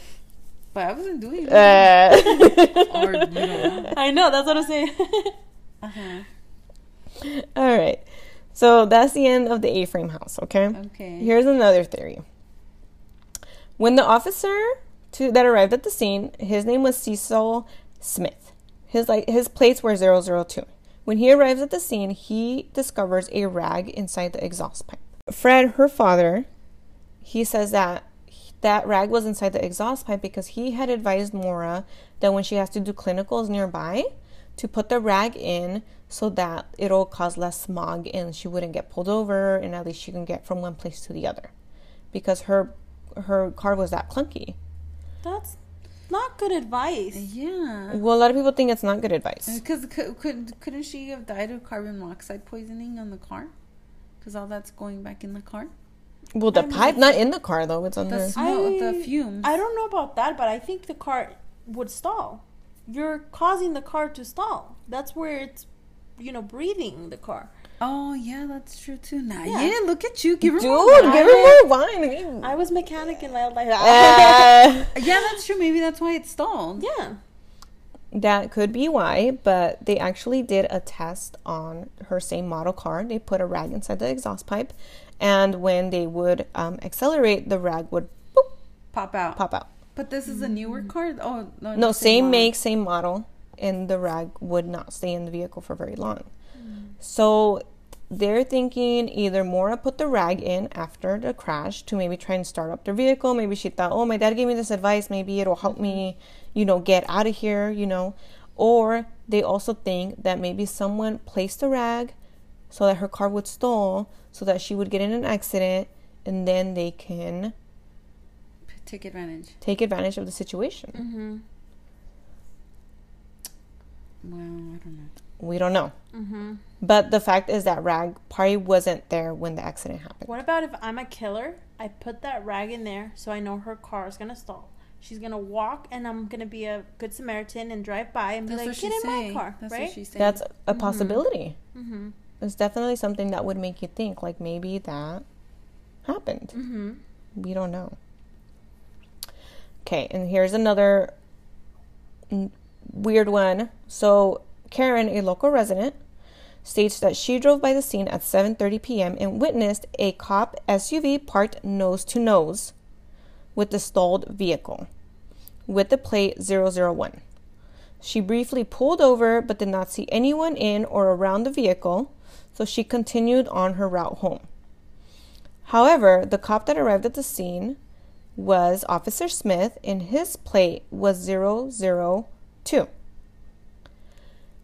But I wasn't doing it. Uh, or you know. I know. That's what I'm saying. Uh-huh. all right. So that's the end of the A-frame house. Okay. Okay. Here's another theory. When the officer to, that arrived at the scene, his name was Cecil Smith. His like his plates were 002. When he arrives at the scene, he discovers a rag inside the exhaust pipe. Fred, her father, he says that that rag was inside the exhaust pipe because he had advised Maura that when she has to do clinicals nearby, to put the rag in so that it'll cause less smog and she wouldn't get pulled over and at least she can get from one place to the other because her her car was that clunky. That's not good advice. Yeah. Well, a lot of people think it's not good advice. Because could, could couldn't she have died of carbon monoxide poisoning on the car? Because all that's going back in the car. Well, the I mean, pipe not in the car though; it's on The smoke, the I- fumes. I don't know about that, but I think the car would stall. You're causing the car to stall. That's where it's, you know, breathing the car. Oh yeah, that's true too. Nah, Yeah. yeah. Look at you, give her Dude, more give her more wine. I was mechanic in my life. Uh, Yeah, that's true. Maybe that's why it stalled. yeah. that could be why, but they actually did a test on her same model car. They put a rag inside the exhaust pipe, and when they would um, accelerate, the rag would boop, Pop out. pop out. But this is a newer car. Oh no, No, same model. make, same model, and the rag would not stay in the vehicle for very long. So they're thinking either Maura put the rag in after the crash to maybe try and start up the vehicle. Maybe she thought, oh, my dad gave me this advice. Maybe it'll help me, you know, get out of here, you know. Or they also think that maybe someone placed the rag so that her car would stall, so that she would get in an accident, and then they can Take advantage. take advantage of the situation. Mm-hmm. Well, I don't know. We don't know. Mm-hmm. But the fact is that rag probably wasn't there when the accident happened. What about if I'm a killer? I put that rag in there so I know her car is gonna stall. She's gonna walk, and I'm gonna be a good Samaritan and drive by and be That's what like, "Get in saying. my car," That's right? what she's saying. That's a possibility. mm-hmm. It's definitely something that would make you think like maybe that happened. Mm-hmm. We don't know. Okay, and here's another n- weird one. So, Karen, a local resident, states that she drove by the scene at 7:30 p.m. and witnessed a cop SUV parked nose to nose with the stalled vehicle with the plate 001. She briefly pulled over but did not see anyone in or around the vehicle, so she continued on her route home. However, the cop that arrived at the scene was Officer Smith, and his plate was 002.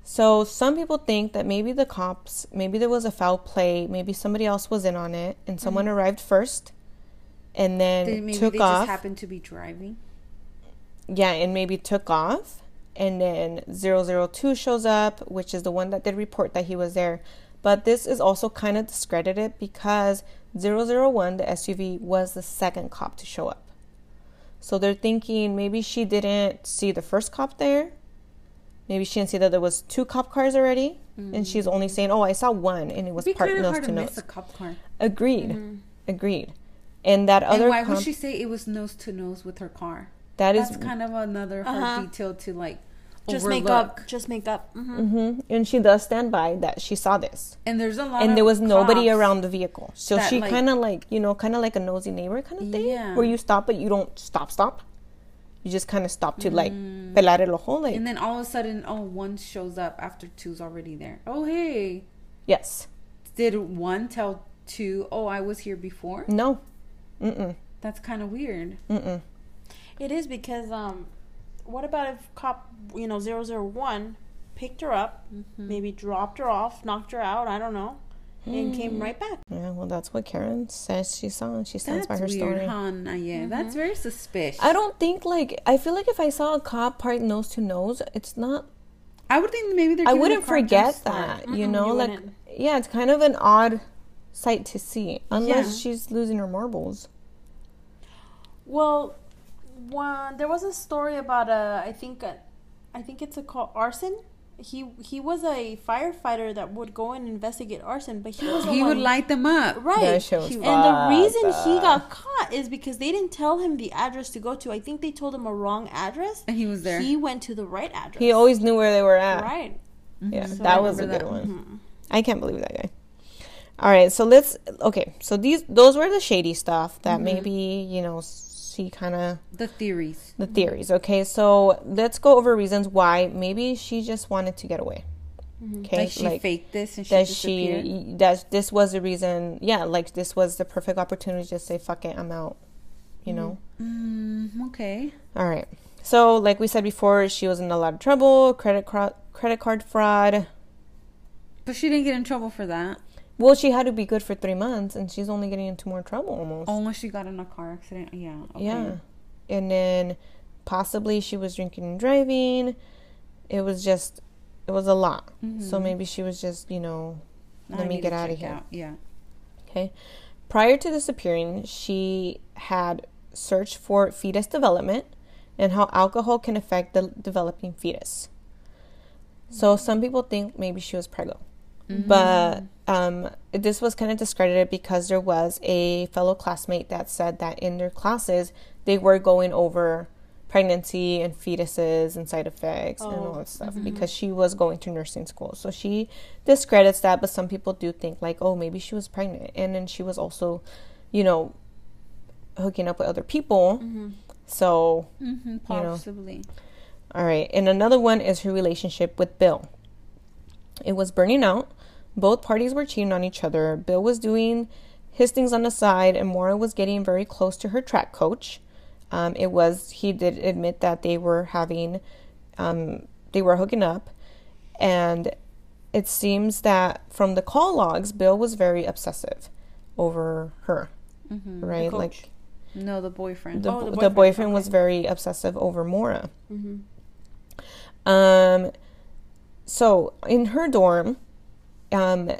So some people think that maybe the cops, maybe there was a foul play, maybe somebody else was in on it, and someone mm-hmm. arrived first, and then They, maybe took they off. just happened to be driving. Yeah, and maybe took off. And then 002 shows up, which is the one that did report that he was there. But this is also kind of discredited because 001, the SUV, was the second cop to show up. So they're thinking maybe she didn't see the first cop there. Maybe she didn't see that there was two cop cars already. And she's only saying, oh, I saw one and it was It'd be parked kind of nose hard to nose. miss a cop car. Agreed. Agreed. And that other. And why cop, would she say it was nose to nose with her car? that is That's kind of another hard Uh-huh. detail to like Just overlook. make up. Just make up. Mm-hmm. hmm And she does stand by that she saw this. And there's a lot. and there was nobody around the vehicle. So she like- kind of like, you know, kind of like a nosy neighbor kind of thing. Yeah. Where you stop, but you don't stop, stop. You just kind of stop to like pelar el ojo. Like, Mm. And then all of a sudden, oh, one shows up after two's already there. Oh, hey, yes. did one tell two? Oh, I was here before. No. Mm-mm. That's kind of weird. Mm-mm. It is because um, what about if cop you know 001 picked her up, Mm-hmm. maybe dropped her off, knocked her out, I don't know, and came Hmm. right back. Yeah, well, that's what Karen says she saw, and she stands That's by her weird, story. huh? Nah, yeah, that's very suspicious. I don't think like I feel like if I saw a cop parked nose to nose, it's not. I would think maybe they're. I wouldn't the car jump forget that. You know, you like wouldn't. yeah, it's kind of an odd sight to see, unless Yeah. she's losing her marbles. Well, one there was a story about a I think a, I think it's a call arson. He he was a firefighter that would go and investigate arson, but he was He would light them up. right. That shit was and the fucked reason he got caught is because they didn't tell him the address to go to. I think they told him a wrong address. And he was there. He went to the right address. He always knew where they were at. right. Yeah, Mhm. that was a good that. one. I can't believe that guy. All right, so let's okay. So these those were the shady stuff that maybe you know she kind of The theories. the theories. Okay, so let's go over reasons why maybe she just wanted to get away. Okay, Like she faked this and she that she that this was the reason. Yeah, like this was the perfect opportunity to just say fuck it, I'm out. You know, Mm, okay. All right. So, like we said before, she was in a lot of trouble, credit card credit card fraud. But she didn't get in trouble for that. Well, she had to be good for three months, and she's only getting into more trouble almost. Unless she got in a car accident. Yeah. Okay. Yeah. And then possibly she was drinking and driving. It was just, it was a lot. So Mhm. maybe she was just, you know, I let me get out of here. out. Yeah. Okay. Prior to disappearing, she had searched for fetus development and how alcohol can affect the developing fetus. So some people think maybe she was preggo. But um, this was kind of discredited because there was a fellow classmate that said that in their classes they were going over pregnancy and fetuses and side effects and all Oh, that stuff because she was going to nursing school. So she discredits that, but some people do think like, oh, maybe she was pregnant, and then she was also, you know, hooking up with other people. So Mm-hmm, know. possibly. all right. And another one is her relationship with Bill. It was burning out. Both parties were cheating on each other. Bill was doing his things on the side, and Maura was getting very close to her track coach. Um, it was, he did admit that they were having, um, they were hooking up. And it seems that from the call logs, Bill was very obsessive over her, Mm-hmm. right? Like, No, the boyfriend. the, Oh, the the boyfriend, boyfriend, was very obsessive over Maura. Mm-hmm. Um, so in her dorm, um,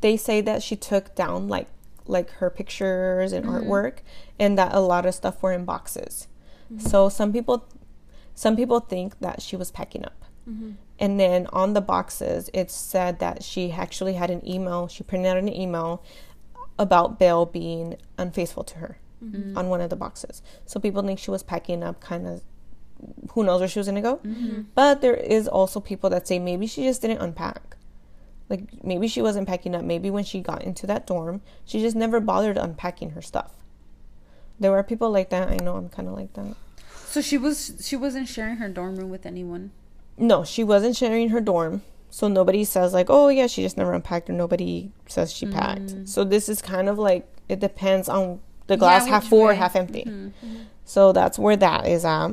they say that she took down like like her pictures and mm-hmm. artwork, and that a lot of stuff were in boxes. Mm-hmm. So some people, some people think that she was packing up. Mm-hmm. And then on the boxes, it said that she actually had an email. She printed out an email about Bill being unfaithful to her on one of the boxes. So people think she was packing up, kind of. Who knows where she was gonna go? But there is also people that say maybe she just didn't unpack. Like maybe she wasn't packing up. Maybe when she got into that dorm, she just never bothered unpacking her stuff. There were people like that. I know I'm kind of like that. So she was she wasn't sharing her dorm room with anyone. No, she wasn't sharing her dorm. So nobody says like, "Oh yeah, she just never unpacked," or nobody says she packed. So this is kind of like it depends on the glass half full or half empty. Mm-hmm. So that's where that is at.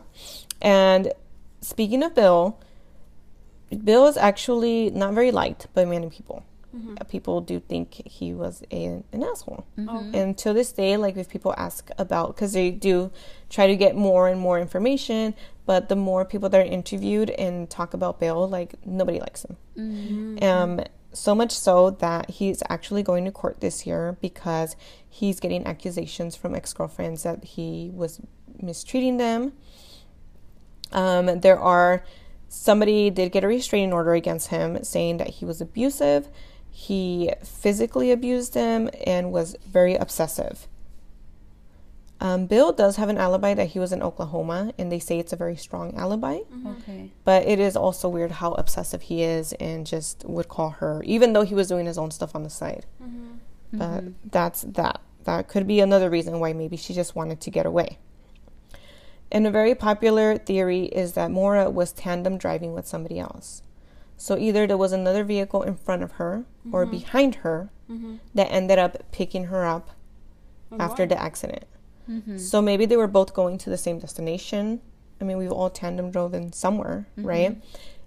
And speaking of Bill, Bill is actually not very liked by many people. Uh, People do think he was a, an asshole. Mm-hmm. And to this day, like if people ask about, because they do try to get more and more information, but the more people that are interviewed and talk about Bill, like nobody likes him. Mm-hmm. Um, so much so that he's actually going to court this year because he's getting accusations from ex girlfriends that he was mistreating them. Um, there are somebody did get a restraining order against him saying that he was abusive, he physically abused him, and was very obsessive. Um, Bill does have an alibi that he was in Oklahoma, and they say it's a very strong alibi. Okay. But it is also weird how obsessive he is and just would call her, even though he was doing his own stuff on the side. But that's that. That could be another reason why maybe she just wanted to get away. And a very popular theory is that Maura was tandem driving with somebody else. So either there was another vehicle in front of her or mm-hmm. behind her mm-hmm. that ended up picking her up after the accident. Mm-hmm. So maybe they were both going to the same destination. I mean, we've all tandem driven somewhere, right?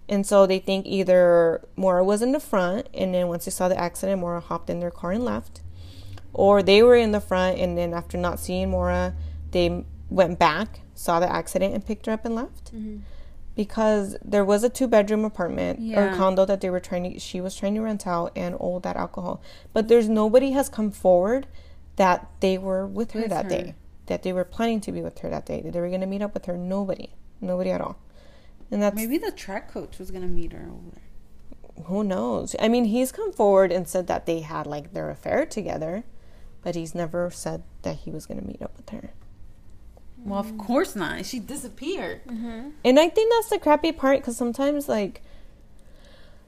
And so they think either Maura was in the front, and then once they saw the accident, Maura hopped in their car and left, or they were in the front, and then after not seeing Maura, they went back, saw the accident, and picked her up and left. Mm-hmm. Because there was a two-bedroom apartment or condo that they were trying to, she was trying to rent out, and all that alcohol. But there's nobody has come forward that they were with her With that her. day, that they were planning to be with her that day, that they were going to meet up with her. Nobody, nobody at all. And that's Maybe the track coach was gonna meet her over. who knows? I mean, he's come forward and said that they had like their affair together, but he's never said that he was going to meet up with her. Well, of course not. She disappeared. Mm-hmm. And I think that's the crappy part because sometimes, like,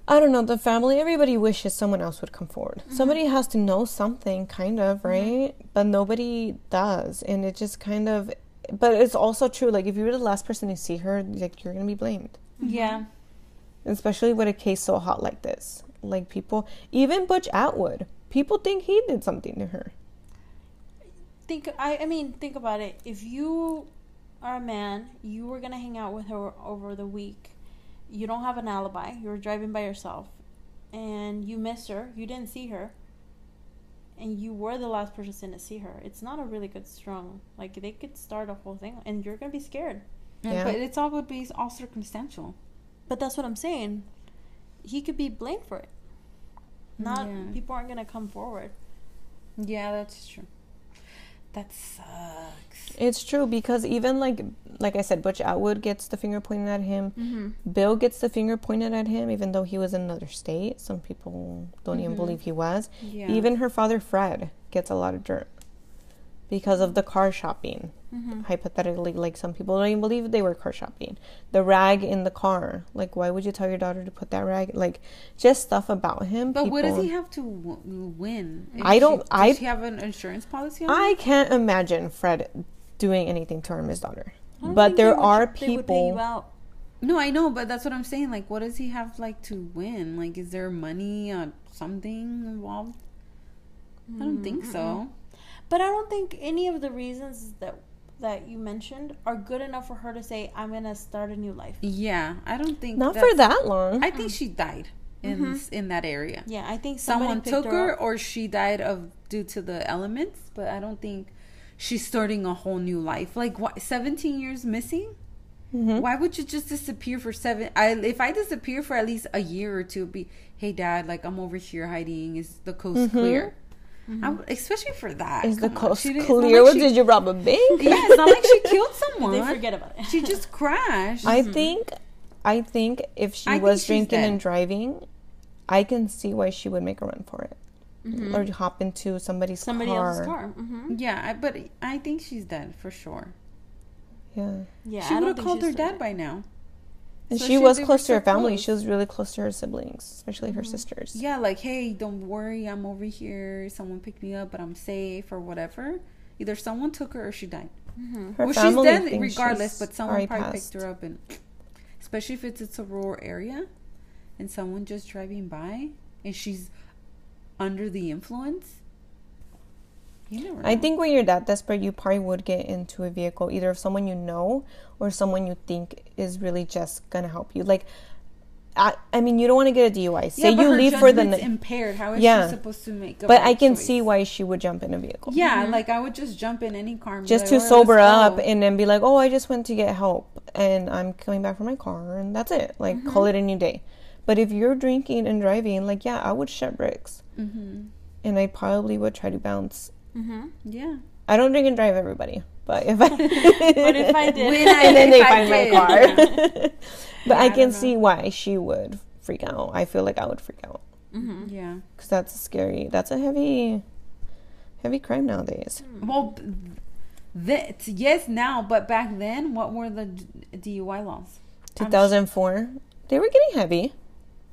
I don't know, the family, everybody wishes someone else would come forward. Mm-hmm. Somebody has to know something, kind of, mm-hmm. right? But nobody does. And it just kind of, but it's also true. Like, if you were the last person to see her, like, you're going to be blamed. Yeah. especially with a case so hot like this. Like people, even Butch Atwood, people think he did something to her. Think I I mean think about it. If you are a man, you were gonna hang out with her over the week. You don't have an alibi. You were driving by yourself, and you missed her. You didn't see her, and you were the last person to see her. It's not a really good strong. Like they could start a whole thing, and you're gonna be scared. Yeah. But it's all would be all circumstantial. But that's what I'm saying. He could be blamed for it. Not Yeah. people aren't gonna come forward. Yeah, that's true. That sucks. It's true because even like like I said, Butch Atwood gets the finger pointed at him. Mm-hmm. Bill gets the finger pointed at him, even though he was in another state. Some people don't even Mhm. believe he was. Yeah. Even her father, Fred, gets a lot of dirt because of the car shopping. Mm-hmm. Hypothetically, like some people don't even believe they were car shopping. The rag in the car, like why would you tell your daughter to put that rag? Like just stuff about him. But what does he have to w- win? If I don't- She, I- does he have an insurance policy? On I can't imagine Fred doing anything to harm his daughter. But there are would people. No, I know, but that's what I'm saying. Like, what does he have like to win? Like, is there money or something involved? I don't think so. But I don't think any of the reasons that that you mentioned are good enough for her to say, "I'm gonna start a new life." Yeah, I don't think Not for that long. I think she died in in that area. Yeah, I think Someone took her, up. or she died of due to the elements. But I don't think she's starting a whole new life. Like, what? Seventeen years missing? Mhm. Why would you just disappear for seven? I if I disappear for at least a year or two, be hey dad, like I'm over here hiding. Is the coast clear? I especially for that. Is Mm-hmm. The Come on, coast she didn't- it's not clear? like What she- did you rob a bank? Yeah, it's not like she killed someone. They forget about it. She just crashed. I think, I think if she I was drinking dead. and driving, I can see why she would make a run for it, or hop into somebody's Somebody car. else's car. hmm yeah, I, but I think she's dead for sure. Yeah, Yeah, she would have called her still dad dead. by now. And So she she- was close to her family. close. She was really close to her siblings, especially her mm-hmm. sisters. Yeah, like hey, don't worry, I'm over here. Someone picked me up, but I'm safe or whatever. Either someone took her or she died. Mm-hmm. Her well, she's dead regardless, she's but someone probably passed. picked her up, and especially if it's it's a rural area, and someone just driving by and she's under the influence. You never know. I think when you're that desperate, you probably would get into a vehicle either of someone you know or someone you think is really just gonna help you. Like, I, I mean, you don't want to get a DUI. Say yeah, but you her leave for the night, impaired. How is Yeah. she supposed to make? A but I can choice? see why she would jump in a vehicle. Yeah, like I would just jump in any car, and just like, to "All right, sober up and then be like, oh, I just went to get help and I'm coming back from my car and that's it. Like, Mm-hmm. call it a new day. But if you're drinking and driving, like, yeah, I would shut bricks Mhm. and I probably would try to bounce. Mm-hmm. Yeah. I don't drink and drive everybody, but if I, But if I did, When I- and then they I find my car. yeah. but Yeah, I I can don't see why she would freak out. I feel like I would freak out Mm-hmm. Yeah. because that's scary. That's a heavy, heavy crime nowadays. Well, that yes now, but back then, what were the DUI laws? I'm 2004, they were getting heavy.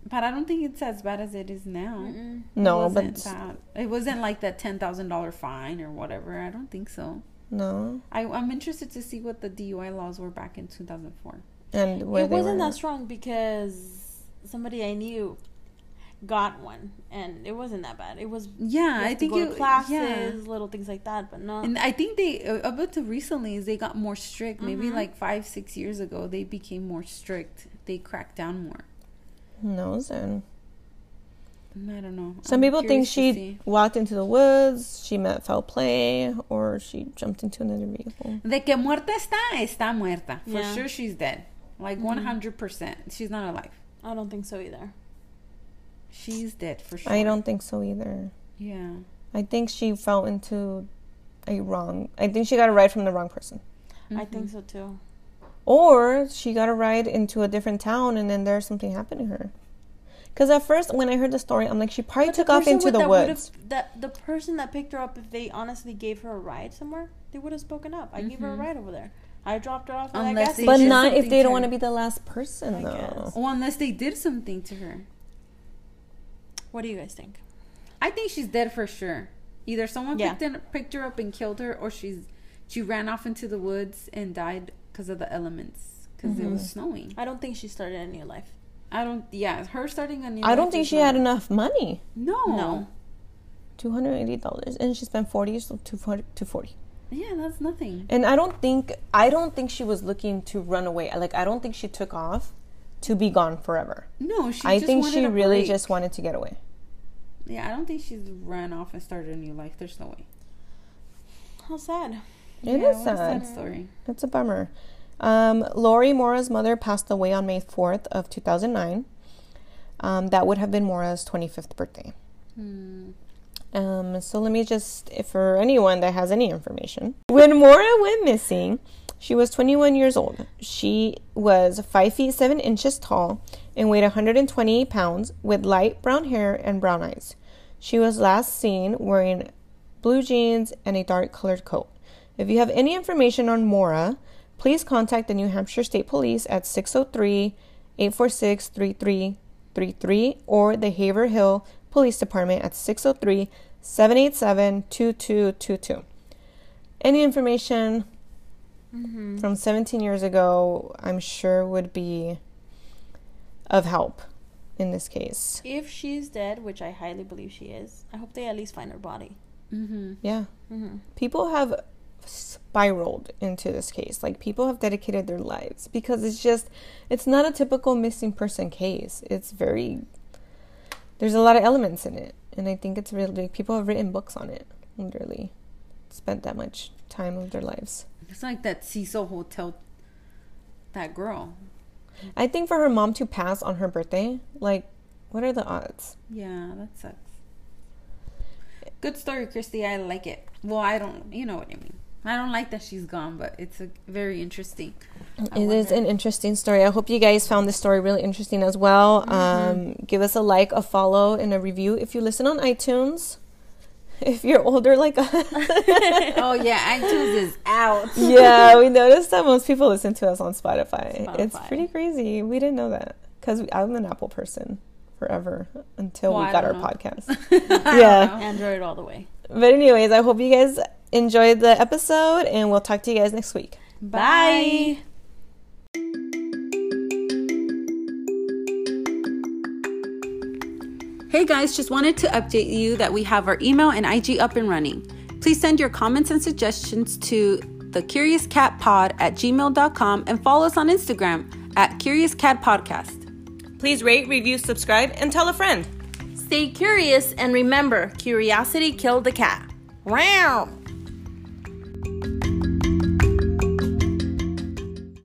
But I don't think it's as bad as it is now. No, it but wasn't that. It wasn't like that ten thousand dollar fine or whatever. I don't think so. no, I, I'm interested to see what the DUI laws were back in 2004. and where It they wasn't were. that strong because somebody I knew got one, and it wasn't that bad. It was Yeah, I think go to it, classes, Yeah. little things like that, but no. And I think they uh, up until recently they got more strict. Maybe Mhm. like five, six years ago, they became more strict. They cracked down more. Who knows then? I don't know. Some I'm people think she walked into the woods, she met foul play, or she jumped into another vehicle. De que muerta está, está muerta. For Yeah. sure she's dead. Like Mhm. 100%. She's not alive. I don't think so either. She's dead for sure. I don't think so either. Yeah. I think she fell into a wrong. I think she got a ride from the wrong person. I think so too. Or she got a ride into a different town and then there's something happened to her. Because at first, when I heard the story, I'm like, she probably But took off into with- the that woods. That the person that picked her up, if they honestly gave her a ride somewhere, they would have spoken up. I gave her a Mhm. ride over there. I dropped her off at Unless that But not if they don't want to be the last person, I though. guess. Well, unless they did something to her. What do you guys think? I think she's dead for sure. Either someone Yeah. picked, in, picked her up and killed her, or she's she ran off into the woods and died because of the elements because it was Mhm. snowing. I don't think she started a new life. I don't. Yeah, her starting a new. Life. I don't think she had enough money No. No. two hundred eighty dollars, and she spent forty, so two forty, two forty. Yeah, that's nothing. And I don't think I don't think she was looking to run away. Like I don't think she took off to be gone forever. No, she. I just think wanted she a really break. just wanted to get away. Yeah, I don't think she's ran off and started a new life. There's no way. How sad. It yeah, is a sad. story. It's a bummer. Um, Lori Maura's mother passed away on May 4th of 2009. Um, that would have been Maura's 25th birthday. Hmm. Um, so let me just, if for anyone that has any information, when Maura went missing, she was 21 years old. She was 5 feet 7 inches tall and weighed 128 pounds with light brown hair and brown eyes. She was last seen wearing blue jeans and a dark colored coat. If you have any information on Maura, please contact the New Hampshire State Police at 603 846 3333 or the Haverhill Police Department at 603 787 2222. Any information from 17 years ago, I'm sure, would be of help in this case. If she's dead, which I highly believe she is, I hope they at least find her body. Mm-hmm. Yeah. Mm-hmm. People have spiraled into this case. Like, people have dedicated their lives because it's just, it's not a typical missing person case. It's very, there's a lot of elements in it. And I think it's really, people have written books on it, literally. Spent that much time of their lives. It's like that Cecil Hotel. That girl. I think for her mom to pass on her birthday, like, what are the odds? Yeah, that sucks. Good story, Christy. I like it. Well, I don't. You know what I mean. I don't like that she's gone, but it's a very interesting. I It is an interesting story. I hope you guys found this story really interesting as well. Mm-hmm. Um, give us a like, a follow, and a review if you listen on iTunes. If you're older like us. oh yeah, iTunes is out. yeah, we noticed that most people listen to us on Spotify. It's pretty crazy. We didn't know that because I'm an Apple person forever until Well, we got our know. podcast. Yeah. Android all the way. but anyways, I hope you guys enjoyed the episode, and we'll talk to you guys next week. Bye. Hey guys, just wanted to update you that we have our email and IG up and running. Please send your comments and suggestions to the Curious Cat Pod at gmail.com and follow us on Instagram at Curious Cat Podcast. Please rate, review, subscribe, and tell a friend. Stay curious and remember, curiosity killed the cat. Wow thank you